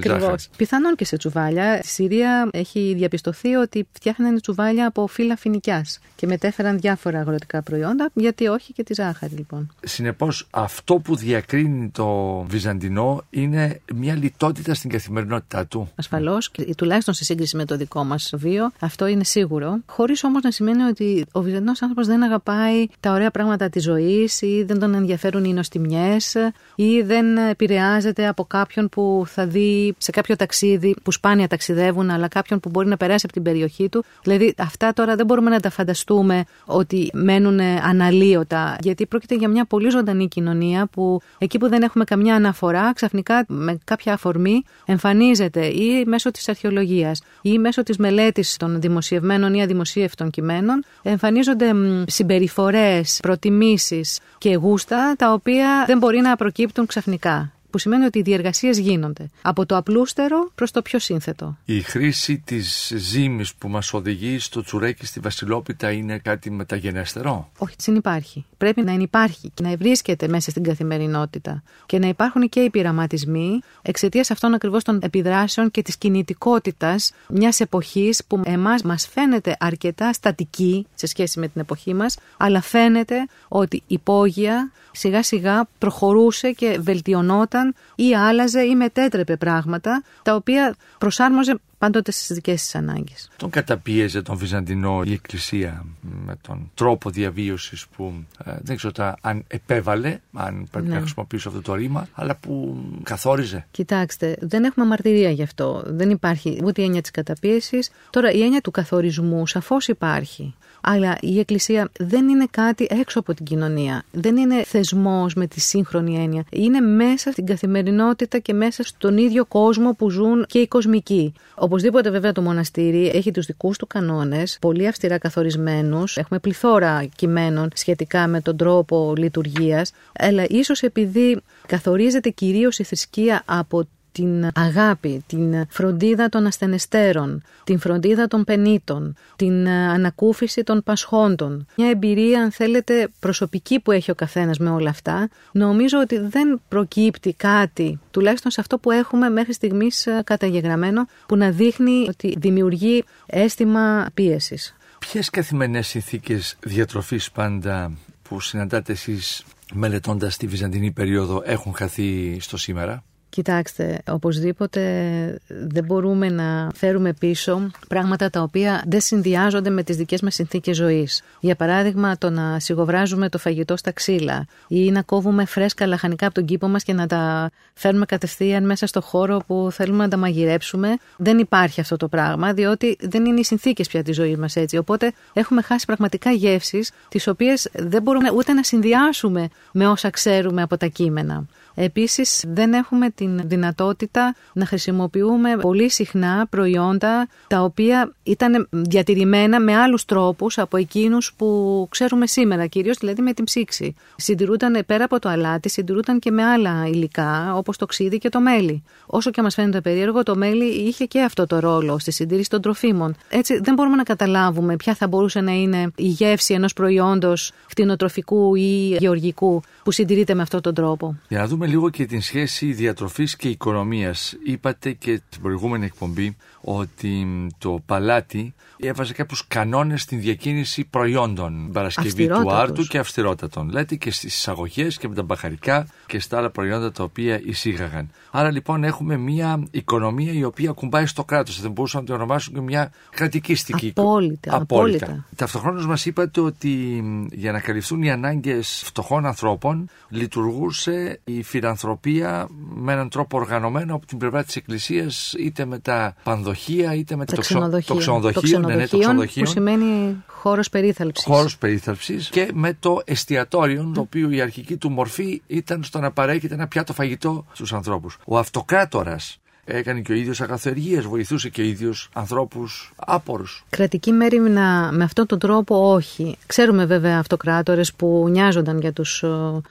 B: ζάχαρη.
C: Πιθανόν και σε τσουβάλια. Στη Συρία έχει διαπιστωθεί ότι φτιάχνανε τσουβάλια από φύλλα φοινικιά και μετέφεραν διάφορα αγροτικά προϊόντα, γιατί όχι και τη ζάχαρη λοιπόν.
B: Συνεπώς, αυτό που διακρίνει το Βυζαντινό είναι μια λιτότητα στην καθημερινότητά του.
C: Ασφαλώς, τουλάχιστον σε σύγκριση με το δικό μας βίο, αυτό είναι σίγουρο. Χωρίς όμως να σημαίνει ότι ο Βυζαντινός άνθρωπος δεν αγαπάει τα ωραία πράγματα της ζωής ή δεν τον ενδιαφέρουν οι νοστιμιές ή δεν επηρεάζεται από κάποιον που θα δει σε κάποιο ταξίδι που σπάνια ταξιδεύουν, αλλά κάποιον που μπορεί να περάσει από την περιοχή του. Δηλαδή, αυτά τώρα δεν μπορούμε να τα φανταστούμε ότι μένουν αναλύωτα, γιατί πρόκειται για μια πολύ ζωντανή κοινωνία που εκεί που δεν έχουμε καμιά αναφορά, ξαφνικά με κάποια αφορμή εμφανίζεται ή μέσω της αρχαιολογίας ή μέσω της μελέτης των δημοσιευμένων ή αδημοσίευτων κειμένων, εμφανίζονται συμπεριφορές, προτιμήσεις και γούστα τα οποία δεν μπορεί να προκύπτουν ξαφνικά που σημαίνει ότι οι διεργασίες γίνονται από το απλούστερο προς το πιο σύνθετο.
B: Η χρήση της ζύμης που μας οδηγεί στο τσουρέκι στη Βασιλόπιτα είναι κάτι μεταγενέστερο;
C: Όχι, συνυπάρχει. Πρέπει να υπάρχει και να βρίσκεται μέσα στην καθημερινότητα και να υπάρχουν και οι πειραματισμοί εξαιτίας αυτών ακριβώς των επιδράσεων και της κινητικότητας μιας εποχής που εμάς μας φαίνεται αρκετά στατική σε σχέση με την εποχή μας, αλλά φαίνεται ότι υπόγεια σιγά σιγά προχωρούσε και βελτιωνόταν ή άλλαζε ή μετέτρεπε πράγματα τα οποία προσάρμοζε πάντοτε στις δικές της ανάγκες.
B: Τον καταπίεζε τον Βυζαντινό η Εκκλησία με τον τρόπο διαβίωσης που ε, δεν ξέρω αν επέβαλε, αν πρέπει ναι. να χρησιμοποιήσω αυτό το ρήμα, αλλά που καθόριζε.
C: Κοιτάξτε, δεν έχουμε μαρτυρία γι' αυτό. Δεν υπάρχει ούτε η έννοια της καταπίεσης. Τώρα, η έννοια του καθορισμού σαφώς υπάρχει. Αλλά η Εκκλησία δεν είναι κάτι έξω από την κοινωνία. Δεν είναι θεσμός με τη σύγχρονη έννοια. Είναι μέσα στην καθημερινότητα και μέσα στον ίδιο κόσμο που ζουν και οι κοσμικοί. Οπωσδήποτε, βέβαια, το μοναστήρι έχει τους δικούς του κανόνες, πολύ αυστηρά καθορισμένους. Έχουμε πληθώρα κειμένων σχετικά με τον τρόπο λειτουργίας. Αλλά ίσως επειδή καθορίζεται κυρίως η θρησκεία από την αγάπη, την φροντίδα των ασθενεστέρων, την φροντίδα των πενήτων, την ανακούφιση των πασχόντων. Μια εμπειρία, αν θέλετε, προσωπική που έχει ο καθένας με όλα αυτά. Νομίζω ότι δεν προκύπτει κάτι, τουλάχιστον σε αυτό που έχουμε μέχρι στιγμής καταγεγραμμένο, που να δείχνει ότι δημιουργεί αίσθημα πίεσης.
B: Ποιες καθημερινές συνθήκες διατροφής πάντα που συναντάτε εσείς μελετώντας τη Βυζαντινή περίοδο έχουν χαθεί στο σήμερα;
C: Κοιτάξτε, οπωσδήποτε δεν μπορούμε να φέρουμε πίσω πράγματα τα οποία δεν συνδυάζονται με τις δικές μας συνθήκες ζωής. Για παράδειγμα, το να σιγοβράζουμε το φαγητό στα ξύλα ή να κόβουμε φρέσκα λαχανικά από τον κήπο μας και να τα φέρνουμε κατευθείαν μέσα στο χώρο που θέλουμε να τα μαγειρέψουμε. Δεν υπάρχει αυτό το πράγμα, διότι δεν είναι οι συνθήκες πια της ζωής μας έτσι. Οπότε έχουμε χάσει πραγματικά γεύσεις, τις οποίες δεν μπορούμε ούτε να συνδυάσουμε με όσα ξέρουμε από τα κείμενα. Επίσης δεν έχουμε την δυνατότητα να χρησιμοποιούμε πολύ συχνά προϊόντα τα οποία ήταν διατηρημένα με άλλους τρόπους από εκείνους που ξέρουμε σήμερα, κυρίως δηλαδή με την ψήξη. Συντηρούνταν πέρα από το αλάτι, συντηρούνταν και με άλλα υλικά όπως το ξύδι και το μέλι. Όσο και μας φαίνεται περίεργο, το μέλι είχε και αυτό το ρόλο στη συντήρηση των τροφίμων. Έτσι δεν μπορούμε να καταλάβουμε ποια θα μπορούσε να είναι η γεύση ενός προϊόντος κτηνοτροφικού ή γεωργικού που συντηρείται με αυτόν τον τρόπο.
B: Για να δούμε λίγο και την σχέση διατροφής και οικονομίας. Είπατε και την προηγούμενη εκπομπή ότι το παλάτι έβαζε κάποιους κανόνες στην διακίνηση προϊόντων. Παρασκευή του άρτου και αυστηρότατων. Λέτε και στις εισαγωγές και με τα μπαχαρικά και στα άλλα προϊόντα τα οποία εισήγαγαν. Άρα λοιπόν έχουμε μια οικονομία η οποία κουμπάει στο κράτος. Δεν μπορούσαν να το ονομάσουν και μια κρατικίστικη
C: απόλυτα, απόλυτα. απόλυτα.
B: Ταυτοχρόνως μας είπατε ότι για να καλυφθούν οι ανάγκες φτωχών ανθρώπων λειτουργούσε η φιλανθρωπία με έναν τρόπο οργανωμένο από την πλευρά της Εκκλησίας είτε με τα πανδοχεία είτε με
C: τα το ξενοδοχείο. Ναι, ναι, το ξενοδοχείο. Που σημαίνει χώρος περίθαλψης.
B: Χώρος περίθαλψης και με το εστιατόριο, το οποίο η αρχική του μορφή ήταν στο να παρέχεται ένα πιάτο φαγητό στους ανθρώπους. Ο αυτοκράτορας έκανε και ο ίδιος αγαθοεργίε, βοηθούσε και ο ίδιος ανθρώπους άπορους.
C: Κρατική μέρημνα με αυτόν τον τρόπο όχι. Ξέρουμε βέβαια αυτοκράτορες που νοιάζονταν για τους ε,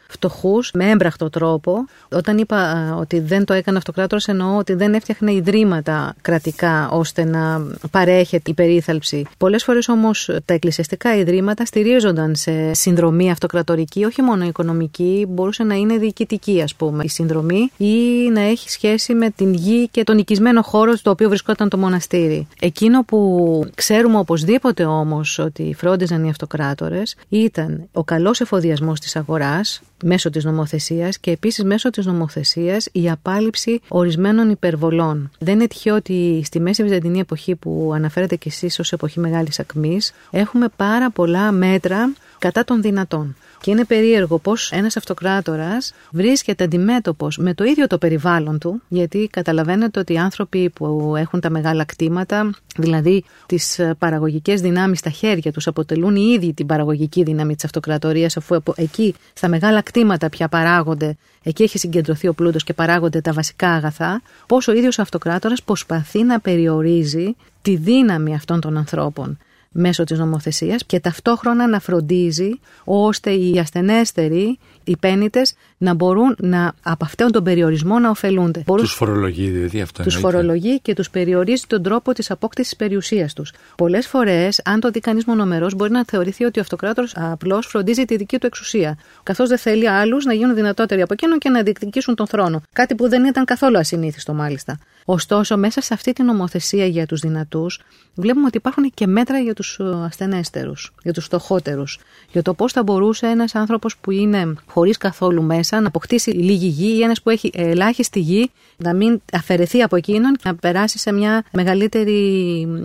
C: φτωχούς με έμπραχτο τρόπο. Όταν είπα ε, ότι δεν το έκανε αυτοκράτορα, εννοώ ότι δεν έφτιαχνε ιδρύματα κρατικά ώστε να παρέχεται η περίθαλψη. Πολλές φορές όμως τα εκκλησιαστικά ιδρύματα στηρίζονταν σε συνδρομή αυτοκρατορική, όχι μόνο οικονομική, μπορούσε να είναι διοικητική, ας πούμε, η συνδρομή ή να έχει σχέση με την γη και τον οικισμένο χώρο στο οποίο βρισκόταν το μοναστήρι. Εκείνο που ξέρουμε οπωσδήποτε όμως ότι φρόντιζαν οι αυτοκράτορες ήταν ο καλός εφοδιασμός της αγοράς μέσω της νομοθεσίας και επίσης μέσω της νομοθεσίας η απάλληψη ορισμένων υπερβολών. Δεν είναι τυχαίο ότι στη μέση Βυζαντινή εποχή που αναφέρετε κι εσείς ως εποχή μεγάλης ακμής έχουμε πάρα πολλά μέτρα κατά των δυνατών. Και είναι περίεργο πώ ένας αυτοκράτορας βρίσκεται αντιμέτωπος με το ίδιο το περιβάλλον του, γιατί καταλαβαίνετε ότι οι άνθρωποι που έχουν τα μεγάλα κτήματα, δηλαδή τις παραγωγικές δυνάμεις στα χέρια τους, αποτελούν οι ίδιοι την παραγωγική δύναμη της αυτοκρατορίας, αφού εκεί στα μεγάλα κτήματα πια παράγονται, εκεί έχει συγκεντρωθεί ο πλούτος και παράγονται τα βασικά αγαθά, πώ ο ίδιος ο αυτοκράτορας προσπαθεί να περιορίζει τη δύναμη αυτών των ανθρώπων μέσω της νομοθεσίας και ταυτόχρονα να φροντίζει ώστε οι ασθενέστεροι, οι πέννητες να μπορούν να από αυτόν τον περιορισμό να ωφελούνται.
B: Τους φορολογεί δηλαδή αυτό.
C: Τους φορολογεί και τους περιορίζει τον τρόπο της απόκτησης περιουσίας τους. Πολλές φορές, αν το δει κανείς μονομερός, μπορεί να θεωρηθεί ότι ο αυτοκράτορα απλώς φροντίζει τη δική του εξουσία. Καθώς δεν θέλει άλλους να γίνουν δυνατότεροι από εκείνον και να διεκδικήσουν τον θρόνο. Κάτι που δεν ήταν καθόλου ασυνήθιστο μάλιστα. Ωστόσο, μέσα σε αυτή την νομοθεσία για τους δυνατούς, βλέπουμε ότι υπάρχουν και μέτρα για τους ασθενέστερους, για τους φτωχότερους. Για το πώς θα μπορούσε ένας άνθρωπος που είναι χωρίς καθόλου μέσα να αποκτήσει λίγη γη ή ένας που έχει ελάχιστη γη να μην αφαιρεθεί από εκείνον και να περάσει σε μια μεγαλύτερη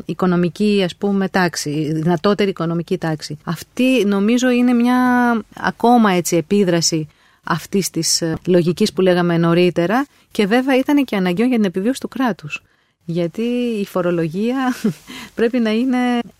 C: οικονομική ας πούμε τάξη, δυνατότερη οικονομική τάξη. Αυτή νομίζω είναι μια ακόμα έτσι επίδραση αυτής της ε, λογικής που λέγαμε νωρίτερα και βέβαια ήταν και αναγκαίο για την επιβίωση του κράτους. Γιατί η φορολογία πρέπει να είναι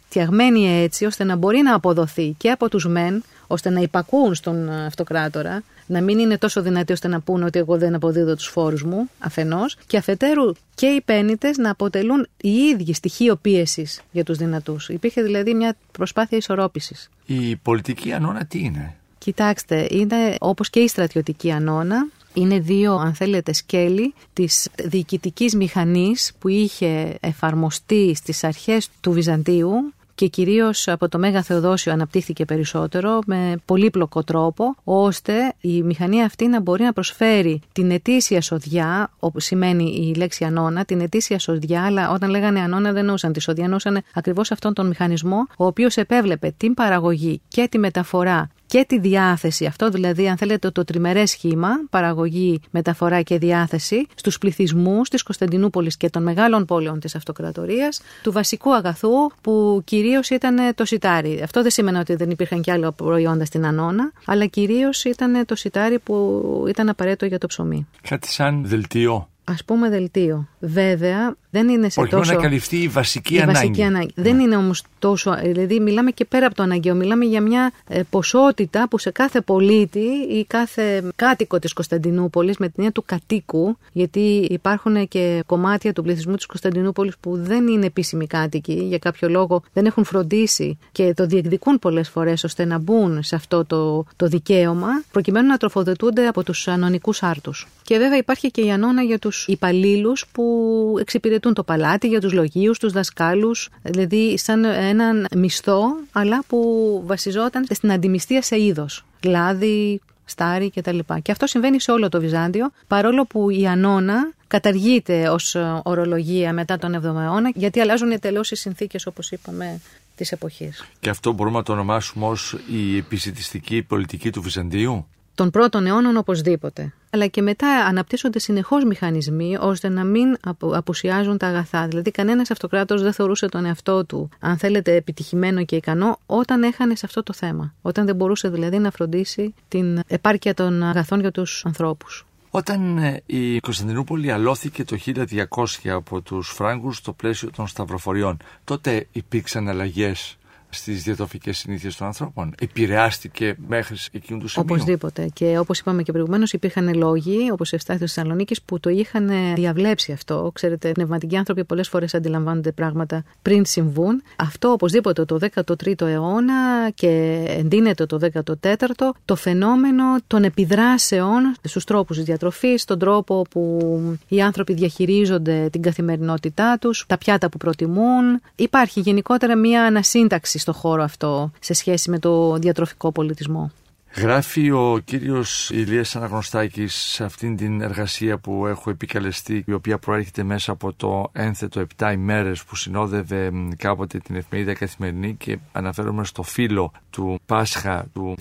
C: φτιαγμένη έτσι ώστε να μπορεί να αποδοθεί και από τους μεν, ώστε να υπακούν στον αυτοκράτορα, να μην είναι τόσο δυνατοί ώστε να πούνε ότι εγώ δεν αποδίδω τους φόρους μου, αφενός, και αφετέρου και οι πέννητες να αποτελούν οι ίδιοι στοιχείο πίεσης για τους δυνατούς. Υπήρχε δηλαδή μια προσπάθεια ισορρόπησης.
B: Η πολιτική ανώνα τι είναι;
C: Κοιτάξτε, είναι όπως και η στρατιωτική ανώνα, είναι δύο, αν θέλετε, σκέλη της διοικητικής μηχανής που είχε εφαρμοστεί στις αρχές του Βυζαντίου και κυρίως από το Μέγα Θεοδόσιο αναπτύχθηκε περισσότερο με πολύπλοκο τρόπο ώστε η μηχανή αυτή να μπορεί να προσφέρει την ετήσια σοδιά, όπου σημαίνει η λέξη ανώνα, την ετήσια σοδιά, αλλά όταν λέγανε ανώνα δεν νοούσαν τη σοδιά, νοούσαν ακριβώς αυτόν τον μηχανισμό, ο οποίος επέβλεπε την παραγωγή και τη μεταφορά και τη διάθεση, αυτό δηλαδή αν θέλετε το τριμερέ σχήμα, παραγωγή, μεταφορά και διάθεση στους πληθυσμούς της Κωνσταντινούπολης και των μεγάλων πόλεων της αυτοκρατορίας, του βασικού αγαθού που κυρίως ήταν το σιτάρι. Αυτό δεν σημαίνει ότι δεν υπήρχαν και άλλα προϊόντα στην Ανώνα, αλλά κυρίως ήταν το σιτάρι που ήταν απαραίτητο για το ψωμί.
B: Κάτι σαν δελτίο
C: ας πούμε δελτίο. Βέβαια δεν είναι σε τόσο...
B: να καλυφθεί η βασική η ανάγκη.
C: Βασική ανάγκη. Δεν είναι όμως τόσο... Δηλαδή μιλάμε και πέρα από το αναγκαίο. Μιλάμε για μια ε, ποσότητα που σε κάθε πολίτη ή κάθε κάτοικο της Κωνσταντινούπολης με την έννοια του κατοίκου γιατί υπάρχουν και κομμάτια του πληθυσμού της Κωνσταντινούπολης που δεν είναι επίσημοι κάτοικοι για κάποιο λόγο δεν έχουν φροντίσει και το διεκδικούν πολλές φορές ώστε να μπουν σε αυτό το, το δικαίωμα προκειμένου να τροφοδετούνται από τους ανωνικούς άρτους. Και βέβαια υπάρχει και η ανώνα για τους υπαλλήλους που εξυπηρετούν το παλάτι, για τους λογίους, τους δασκάλους, δηλαδή σαν έναν μισθό, αλλά που βασιζόταν στην αντιμιστία σε είδος, λάδι, στάρι κτλ. Και αυτό συμβαίνει σε όλο το Βυζάντιο, παρόλο που η ανώνα καταργείται ως ορολογία μετά τον 7ο αιώνα, γιατί αλλάζουν εντελώς οι συνθήκες, όπως είπαμε, της εποχής.
B: Και αυτό μπορούμε να το ονομάσουμε ως η επισητιστική πολιτική του Βυζαντίου;
C: Των πρώτων αιώνων οπωσδήποτε. Αλλά και μετά αναπτύσσονται συνεχώς μηχανισμοί ώστε να μην απουσιάζουν τα αγαθά. Δηλαδή, κανένας αυτοκράτος δεν θεωρούσε τον εαυτό του, αν θέλετε, επιτυχημένο και ικανό, όταν έχανε σε αυτό το θέμα. Όταν δεν μπορούσε δηλαδή να φροντίσει την επάρκεια των αγαθών για τους ανθρώπους.
B: Όταν ε, η Κωνσταντινούπολη αλώθηκε το 1200 από τους Φράγκους στο πλαίσιο των Σταυροφοριών, τότε υπήρξαν αλλαγές στις διατροφικές συνήθειες των ανθρώπων. Επηρεάστηκε μέχρι εκείνου του σημείου.
C: Οπωσδήποτε. Και όπως είπαμε και προηγουμένως, υπήρχαν λόγοι, όπως η Ευστάθεια Θεσσαλονίκης, που το είχαν διαβλέψει αυτό. Ξέρετε, πνευματικοί άνθρωποι πολλές φορές αντιλαμβάνονται πράγματα πριν συμβούν. Αυτό οπωσδήποτε το 13ο αιώνα και εντείνεται το 14ο, το φαινόμενο των επιδράσεων στους τρόπους της διατροφής, στον τρόπο που οι άνθρωποι διαχειρίζονται την καθημερινότητά τους, τα πιάτα που προτιμούν. Υπάρχει γενικότερα μια ανασύνταξη στο χώρο αυτό σε σχέση με το διατροφικό πολιτισμό.
B: Γράφει ο κύριος Ηλίας Αναγνωστάκης σε αυτήν την εργασία που έχω επικαλεστεί η οποία προέρχεται μέσα από το ένθετο 7 ημέρες που συνόδευε κάποτε την εφημερίδα καθημερινή και αναφέρομαι στο φύλλο του Πάσχα του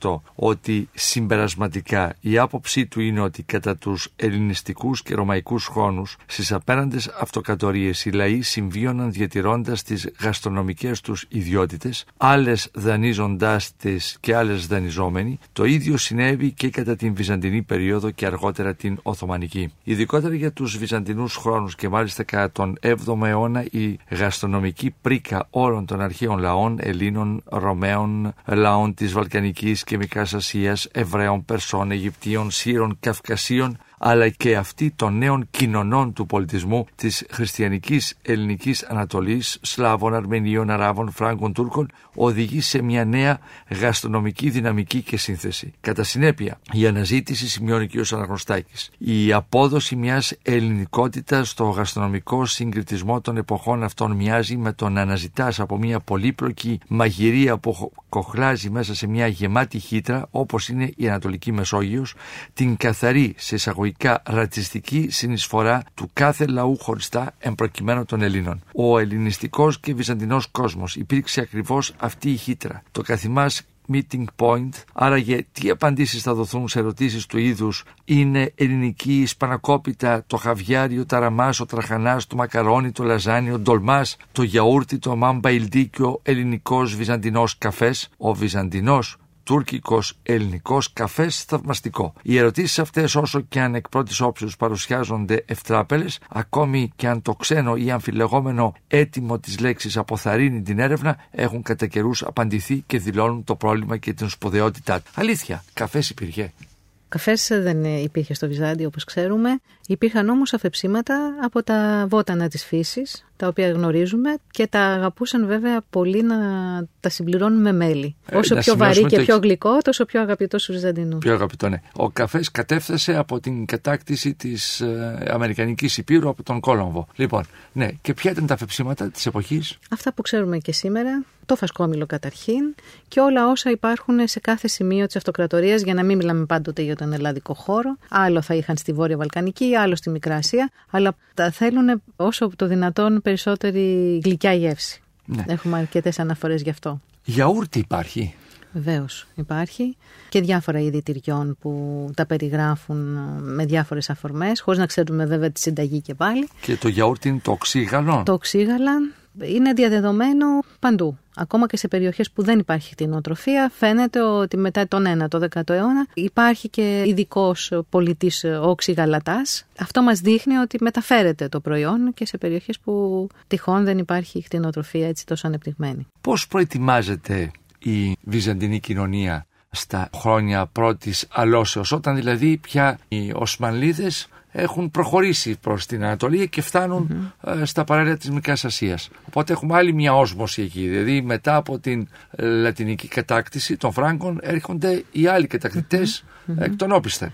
B: 1998 ότι συμπερασματικά η άποψή του είναι ότι κατά τους ελληνιστικούς και ρωμαϊκούς χρόνους στις απέναντες αυτοκατορίες οι λαοί συμβίωναν διατηρώντας τις γαστρονομικές τους ιδιότητες άλλες δανείζοντάς τις και άλλες δανειζόμενοι, το ίδιο συνέβη και κατά την Βυζαντινή περίοδο και αργότερα την Οθωμανική. Ειδικότερα για τους Βυζαντινούς χρόνους και μάλιστα κατά τον 7ο αιώνα η γαστρονομική πρίκα όλων των αρχαίων λαών, Ελλήνων, Ρωμαίων, λαών της Βαλκανικής και Μικρά Ασίας, Εβραίων, Περσών, Αιγυπτίων, Σύρων, Καυκασίων, αλλά και αυτή των νέων κοινωνών του πολιτισμού της χριστιανικής ελληνικής Ανατολής, Σλάβων, Αρμενίων, Αράβων, Φράγκων, Τούρκων, οδηγεί σε μια νέα γαστρονομική δυναμική και σύνθεση. Κατά συνέπεια, η αναζήτηση σημειώνει και ο Αναγνωστάκης. Η απόδοση μιας ελληνικότητας στο γαστρονομικό συγκριτισμό των εποχών αυτών μοιάζει με το να αναζητάς από μια πολύπλοκη μαγειρία που κοχλάζει μέσα σε μια γεμάτη χύτρα όπως είναι η Ανατολική Μεσόγειος, την καθαρή σε εισαγωγή εισαγωγικά ρατσιστική συνεισφορά του κάθε λαού χωριστά εμπροκειμένου των Ελλήνων. Ο ελληνιστικός και βυζαντινός κόσμος υπήρξε ακριβώς αυτή η χύτρα. Το καθημάς meeting point. Άραγε τι απαντήσεις θα δοθούν σε ερωτήσεις του είδους είναι ελληνική, ισπανακόπιτα, το χαβιάρι, ο ταραμάς, ο τραχανάς, το μακαρόνι, το λαζάνι, ο ντολμάς, το γιαούρτι, το μάμπα ηλδίκιο, ελληνικός βυζαντινός καφές. Ο βυζαντινός τουρκικός, ελληνικός, καφές θαυμαστικό. Οι ερωτήσεις αυτές, όσο και αν εκ πρώτης όψεως παρουσιάζονται ευτράπελες, ακόμη και αν το ξένο ή αμφιλεγόμενο έτοιμο της λέξης αποθαρρύνει την έρευνα, έχουν κατά καιρούς απαντηθεί και δηλώνουν το πρόβλημα και την σπουδαιότητά του. Αλήθεια, καφές υπήρχε;
C: Καφές δεν υπήρχε στο Βυζάντιο όπως ξέρουμε. Υπήρχαν όμως αφεψίματα από τα βότανα της φύσης τα οποία γνωρίζουμε και τα αγαπούσαν βέβαια πολύ να τα συμπληρώνουν με μέλι. Ε, Όσο πιο βαρύ και πιο γλυκό, τόσο πιο αγαπητό στου Βυζαντινού.
B: Πιο αγαπητό, ναι. Ο καφές κατέφθασε από την κατάκτηση της ε, Αμερικανικής Υπήρου από τον Κόλομβο. Λοιπόν, ναι, και ποια ήταν τα φεψίματα της εποχής;
C: Αυτά που ξέρουμε και σήμερα το φασκόμηλο καταρχήν και όλα όσα υπάρχουν σε κάθε σημείο της αυτοκρατορίας για να μην μιλάμε πάντοτε για τον ελλαδικό χώρο. Άλλο θα είχαν στη Βόρεια Βαλκανική, άλλο στη Μικρά Ασία, αλλά τα θέλουν όσο το δυνατόν περισσότερη γλυκιά γεύση. Ναι. Έχουμε αρκετές αναφορές γι' αυτό.
B: Γιαούρτι υπάρχει.
C: Βεβαίως υπάρχει και διάφορα είδη τυριών που τα περιγράφουν με διάφορες αφορμές, χωρίς να ξέρουμε βέβαια τη συνταγή και πάλι.
B: Και το γιαούρτι είναι το οξύγαλο.
C: Το οξύγαλα είναι διαδεδομένο παντού. Ακόμα και σε περιοχές που δεν υπάρχει κτηνοτροφία, φαίνεται ότι μετά τον 1ο, 10ο αιώνα υπάρχει και ειδικός πολιτής όξι γαλατάς. Αυτό μας δείχνει ότι μεταφέρεται το προϊόν και σε περιοχές που τυχόν δεν υπάρχει κτηνοτροφία έτσι τόσο ανεπτυγμένη.
B: Πώς προετοιμάζεται η βυζαντινή κοινωνία στα χρόνια πρώτης αλώσεως, όταν δηλαδή πια οι Οσμανλίδες έχουν προχωρήσει προς την Ανατολή και φτανουν ε, στα παράλια της Μικράς Ασίας. Οπότε έχουμε άλλη μια όσμωση εκεί. Δηλαδή μετά από την ε, λατινική κατάκτηση των Φράγκων έρχονται οι άλλοι εκ των όπισθεν.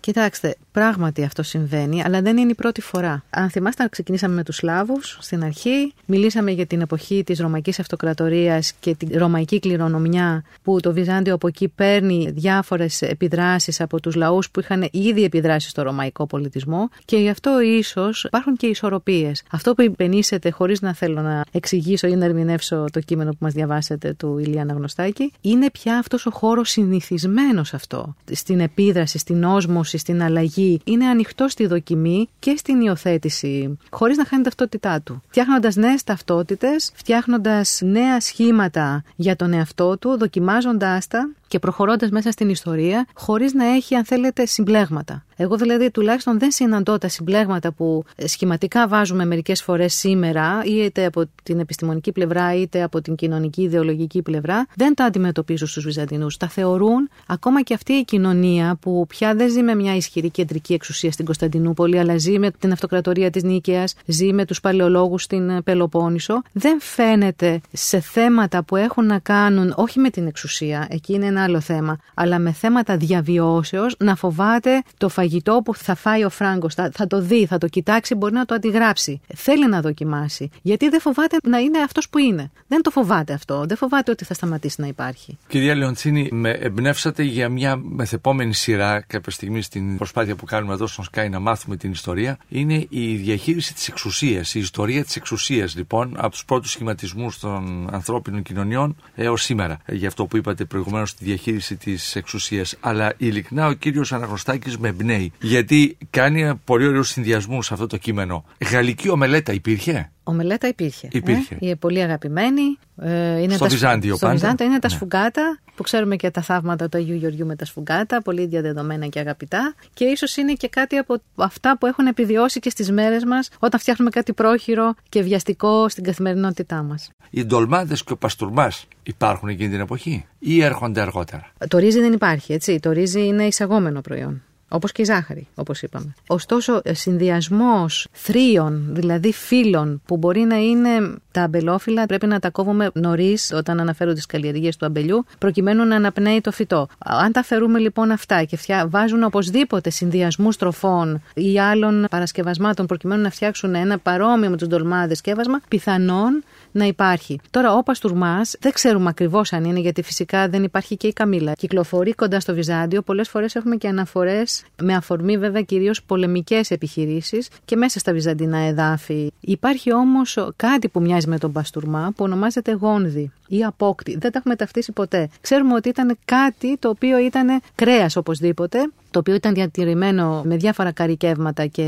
C: Κοιτάξτε, πράγματι αυτό συμβαίνει, αλλά δεν είναι η πρώτη φορά. Αν θυμάστε, ξεκινήσαμε με τους Σλάβους στην αρχή. Μιλήσαμε για την εποχή της Ρωμαϊκής Αυτοκρατορίας και την Ρωμαϊκή κληρονομιά, που το Βυζάντιο από εκεί παίρνει διάφορες επιδράσεις από τους λαούς που είχαν ήδη επιδράσεις στο ρωμαϊκό πολιτισμό. Και γι' αυτό ίσως υπάρχουν και ισορροπίες. Αυτό που υπενήσετε, χωρίς να θέλω να εξηγήσω ή να ερμηνεύσω το κείμενο που μας διαβάσετε του Ηλία Αναγνωστάκη, είναι πια αυτός ο χώρος συνηθισμένος αυτό. Στην επίδραση, στην όσμωση στην αλλαγή, είναι ανοιχτό στη δοκιμή και στην υιοθέτηση, χωρίς να χάνει ταυτότητά του. Φτιάχνοντας νέες ταυτότητες, φτιάχνοντας νέα σχήματα για τον εαυτό του, δοκιμάζοντάς τα και προχωρώντας μέσα στην ιστορία, χωρίς να έχει, αν θέλετε, συμπλέγματα. Εγώ δηλαδή τουλάχιστον δεν συναντώ τα συμπλέγματα που σχηματικά βάζουμε μερικές φορές σήμερα, είτε από την επιστημονική πλευρά είτε από την κοινωνική ιδεολογική πλευρά, δεν τα αντιμετωπίζουν στους Βυζαντινούς. Τα θεωρούν ακόμα και αυτή η κοινωνία που πια δεν ζει με μια ισχυρή κεντρική εξουσία στην Κωνσταντινούπολη, αλλά ζει με την αυτοκρατορία της Νίκαιας, ζει με τους παλαιολόγους στην Πελοπόννησο, δεν φαίνεται σε θέματα που έχουν να κάνουν όχι με την εξουσία, εκεί είναι ένα άλλο θέμα, αλλά με θέματα διαβιώσεως να φοβάται το φαγητό που θα φάει ο Φράγκος. Θα, θα το δει, θα το κοιτάξει, μπορεί να το αντιγράψει. Θέλει να δοκιμάσει. Γιατί δεν φοβάται να είναι αυτός που είναι. Δεν το φοβάται αυτό. Δεν φοβάται ότι θα σταματήσει να υπάρχει.
B: Κυρία Λεοντσίνη, με εμπνεύσατε για μια μεθεπόμενη σειρά κάποια στιγμή στην προσπάθεια που κάνουμε εδώ στον Sky να μάθουμε την ιστορία. Είναι η διαχείριση της εξουσίας. Η ιστορία της εξουσίας, λοιπόν, από τους πρώτους σχηματισμούς των ανθρώπινων κοινωνιών έως σήμερα. Για αυτό που είπατε προηγουμένως, τη διαχείριση της εξουσίας. Αλλά ειλικρινά ο κύριος Αναγνωστάκης με εμπνέει. Γιατί κάνει πολύ ωραίου συνδυασμού σε αυτό το κείμενο. Γαλλική ομελέτα υπήρχε;
C: Ομελέτα υπήρχε.
B: υπήρχε.
C: Ε, πολύ αγαπημένη.
B: Ε, είναι στο τα, Βυζάντιο
C: στο Βυζάντιο είναι τα ναι. σφουγγάτα, που ξέρουμε και τα θαύματα του Αγίου Γεωργιού με τα σφουγγάτα, πολύ διαδεδομένα και αγαπητά. Και ίσως είναι και κάτι από αυτά που έχουν επιβιώσει και στις μέρες μας, όταν φτιάχνουμε κάτι πρόχειρο και βιαστικό στην καθημερινότητά μας.
B: Οι ντολμάδες και ο παστούρμα υπάρχουν εκείνη την εποχή ή έρχονται αργότερα;
C: Το ρύζι δεν υπάρχει, έτσι. Το ρύζι είναι εισαγόμενο προϊόν. Όπως και η ζάχαρη, όπως είπαμε. Ωστόσο, συνδυασμός θρίων, δηλαδή φύλων, που μπορεί να είναι τα αμπελόφυλλα, πρέπει να τα κόβουμε νωρίς όταν αναφέρω τις καλλιεργίες του αμπελιού, προκειμένου να αναπνέει το φυτό. Αν τα φερούμε λοιπόν αυτά και βάζουν οπωσδήποτε συνδυασμούς τροφών ή άλλων παρασκευασμάτων, προκειμένου να φτιάξουν ένα παρόμοιο με τους ντολμάδες σκεύασμα, πιθανόν να υπάρχει. Τώρα, ο Παστουρμά δεν ξέρουμε ακριβώς αν είναι, γιατί φυσικά δεν υπάρχει και η Καμίλα. Κυκλοφορεί κοντά στο Βυζάντιο. Πολλές φορές έχουμε και αναφορές με αφορμή βέβαια κυρίως πολεμικές επιχειρήσεις και μέσα στα βυζαντινά εδάφη. Υπάρχει όμως κάτι που μοιάζει με τον Παστουρμά που ονομάζεται γόνδι ή απόκτη. Δεν τα έχουμε ταυτίσει ποτέ. Ξέρουμε ότι ήταν κάτι το οποίο ήταν κρέας οπωσδήποτε, το οποίο ήταν διατηρημένο με διάφορα καρικεύματα και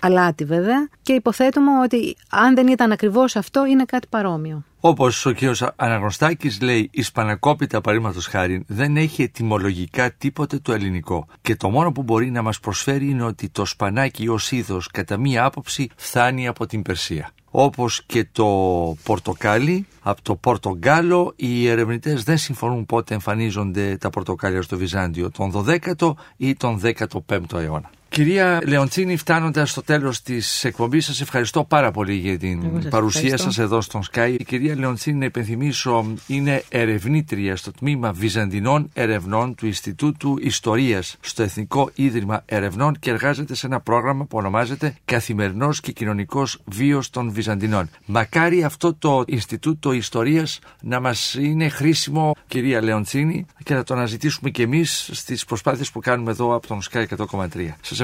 C: αλάτι βέβαια και υποθέτουμε ότι αν δεν ήταν ακριβώς αυτό είναι κάτι παρόμοιο.
B: Όπως ο κ. Αναγνωστάκης λέει, η σπανακόπιτα παρήματο χάρη δεν έχει ετοιμολογικά τίποτε το ελληνικό. Και το μόνο που μπορεί να μας προσφέρει είναι ότι το σπανάκι ως είδος κατά μία άποψη φτάνει από την Περσία όπως και το πορτοκάλι από το Πορτογκάλο οι ερευνητές δεν συμφωνούν πότε εμφανίζονται τα πορτοκάλια στο Βυζάντιο τον 12ο ή τον 15ο αιώνα. Κυρία Λεοντσίνη, φτάνοντας στο τέλος της εκπομπής, σας ευχαριστώ πάρα πολύ για την παρουσία σας εδώ στον Sky. Η κυρία Λεοντσίνη, να υπενθυμίσω, είναι ερευνήτρια στο τμήμα Βυζαντινών Ερευνών του Ινστιτούτου Ιστορίας στο Εθνικό Ίδρυμα Ερευνών και εργάζεται σε ένα πρόγραμμα που ονομάζεται Καθημερινός και Κοινωνικός Βίος των Βυζαντινών. Μακάρι αυτό το Ινστιτούτο Ιστορίας να μας είναι χρήσιμο, κυρία Λεοντσίνη, και να το αναζητήσουμε κι εμείς στις προσπάθειες που κάνουμε εδώ από τον Sky 100,3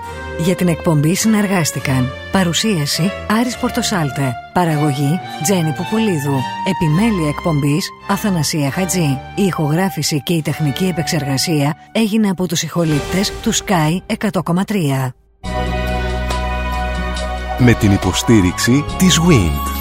D: Για την εκπομπή συνεργάστηκαν Παρουσίαση Άρης Πορτοσάλτε Παραγωγή Τζένι Ποπολίδου Επιμέλεια εκπομπής Αθανασία Χατζή. Η ηχογράφηση και η τεχνική επεξεργασία έγινε από τους ηχολήπτες του Sky 100,3
A: Με την υποστήριξη της WIND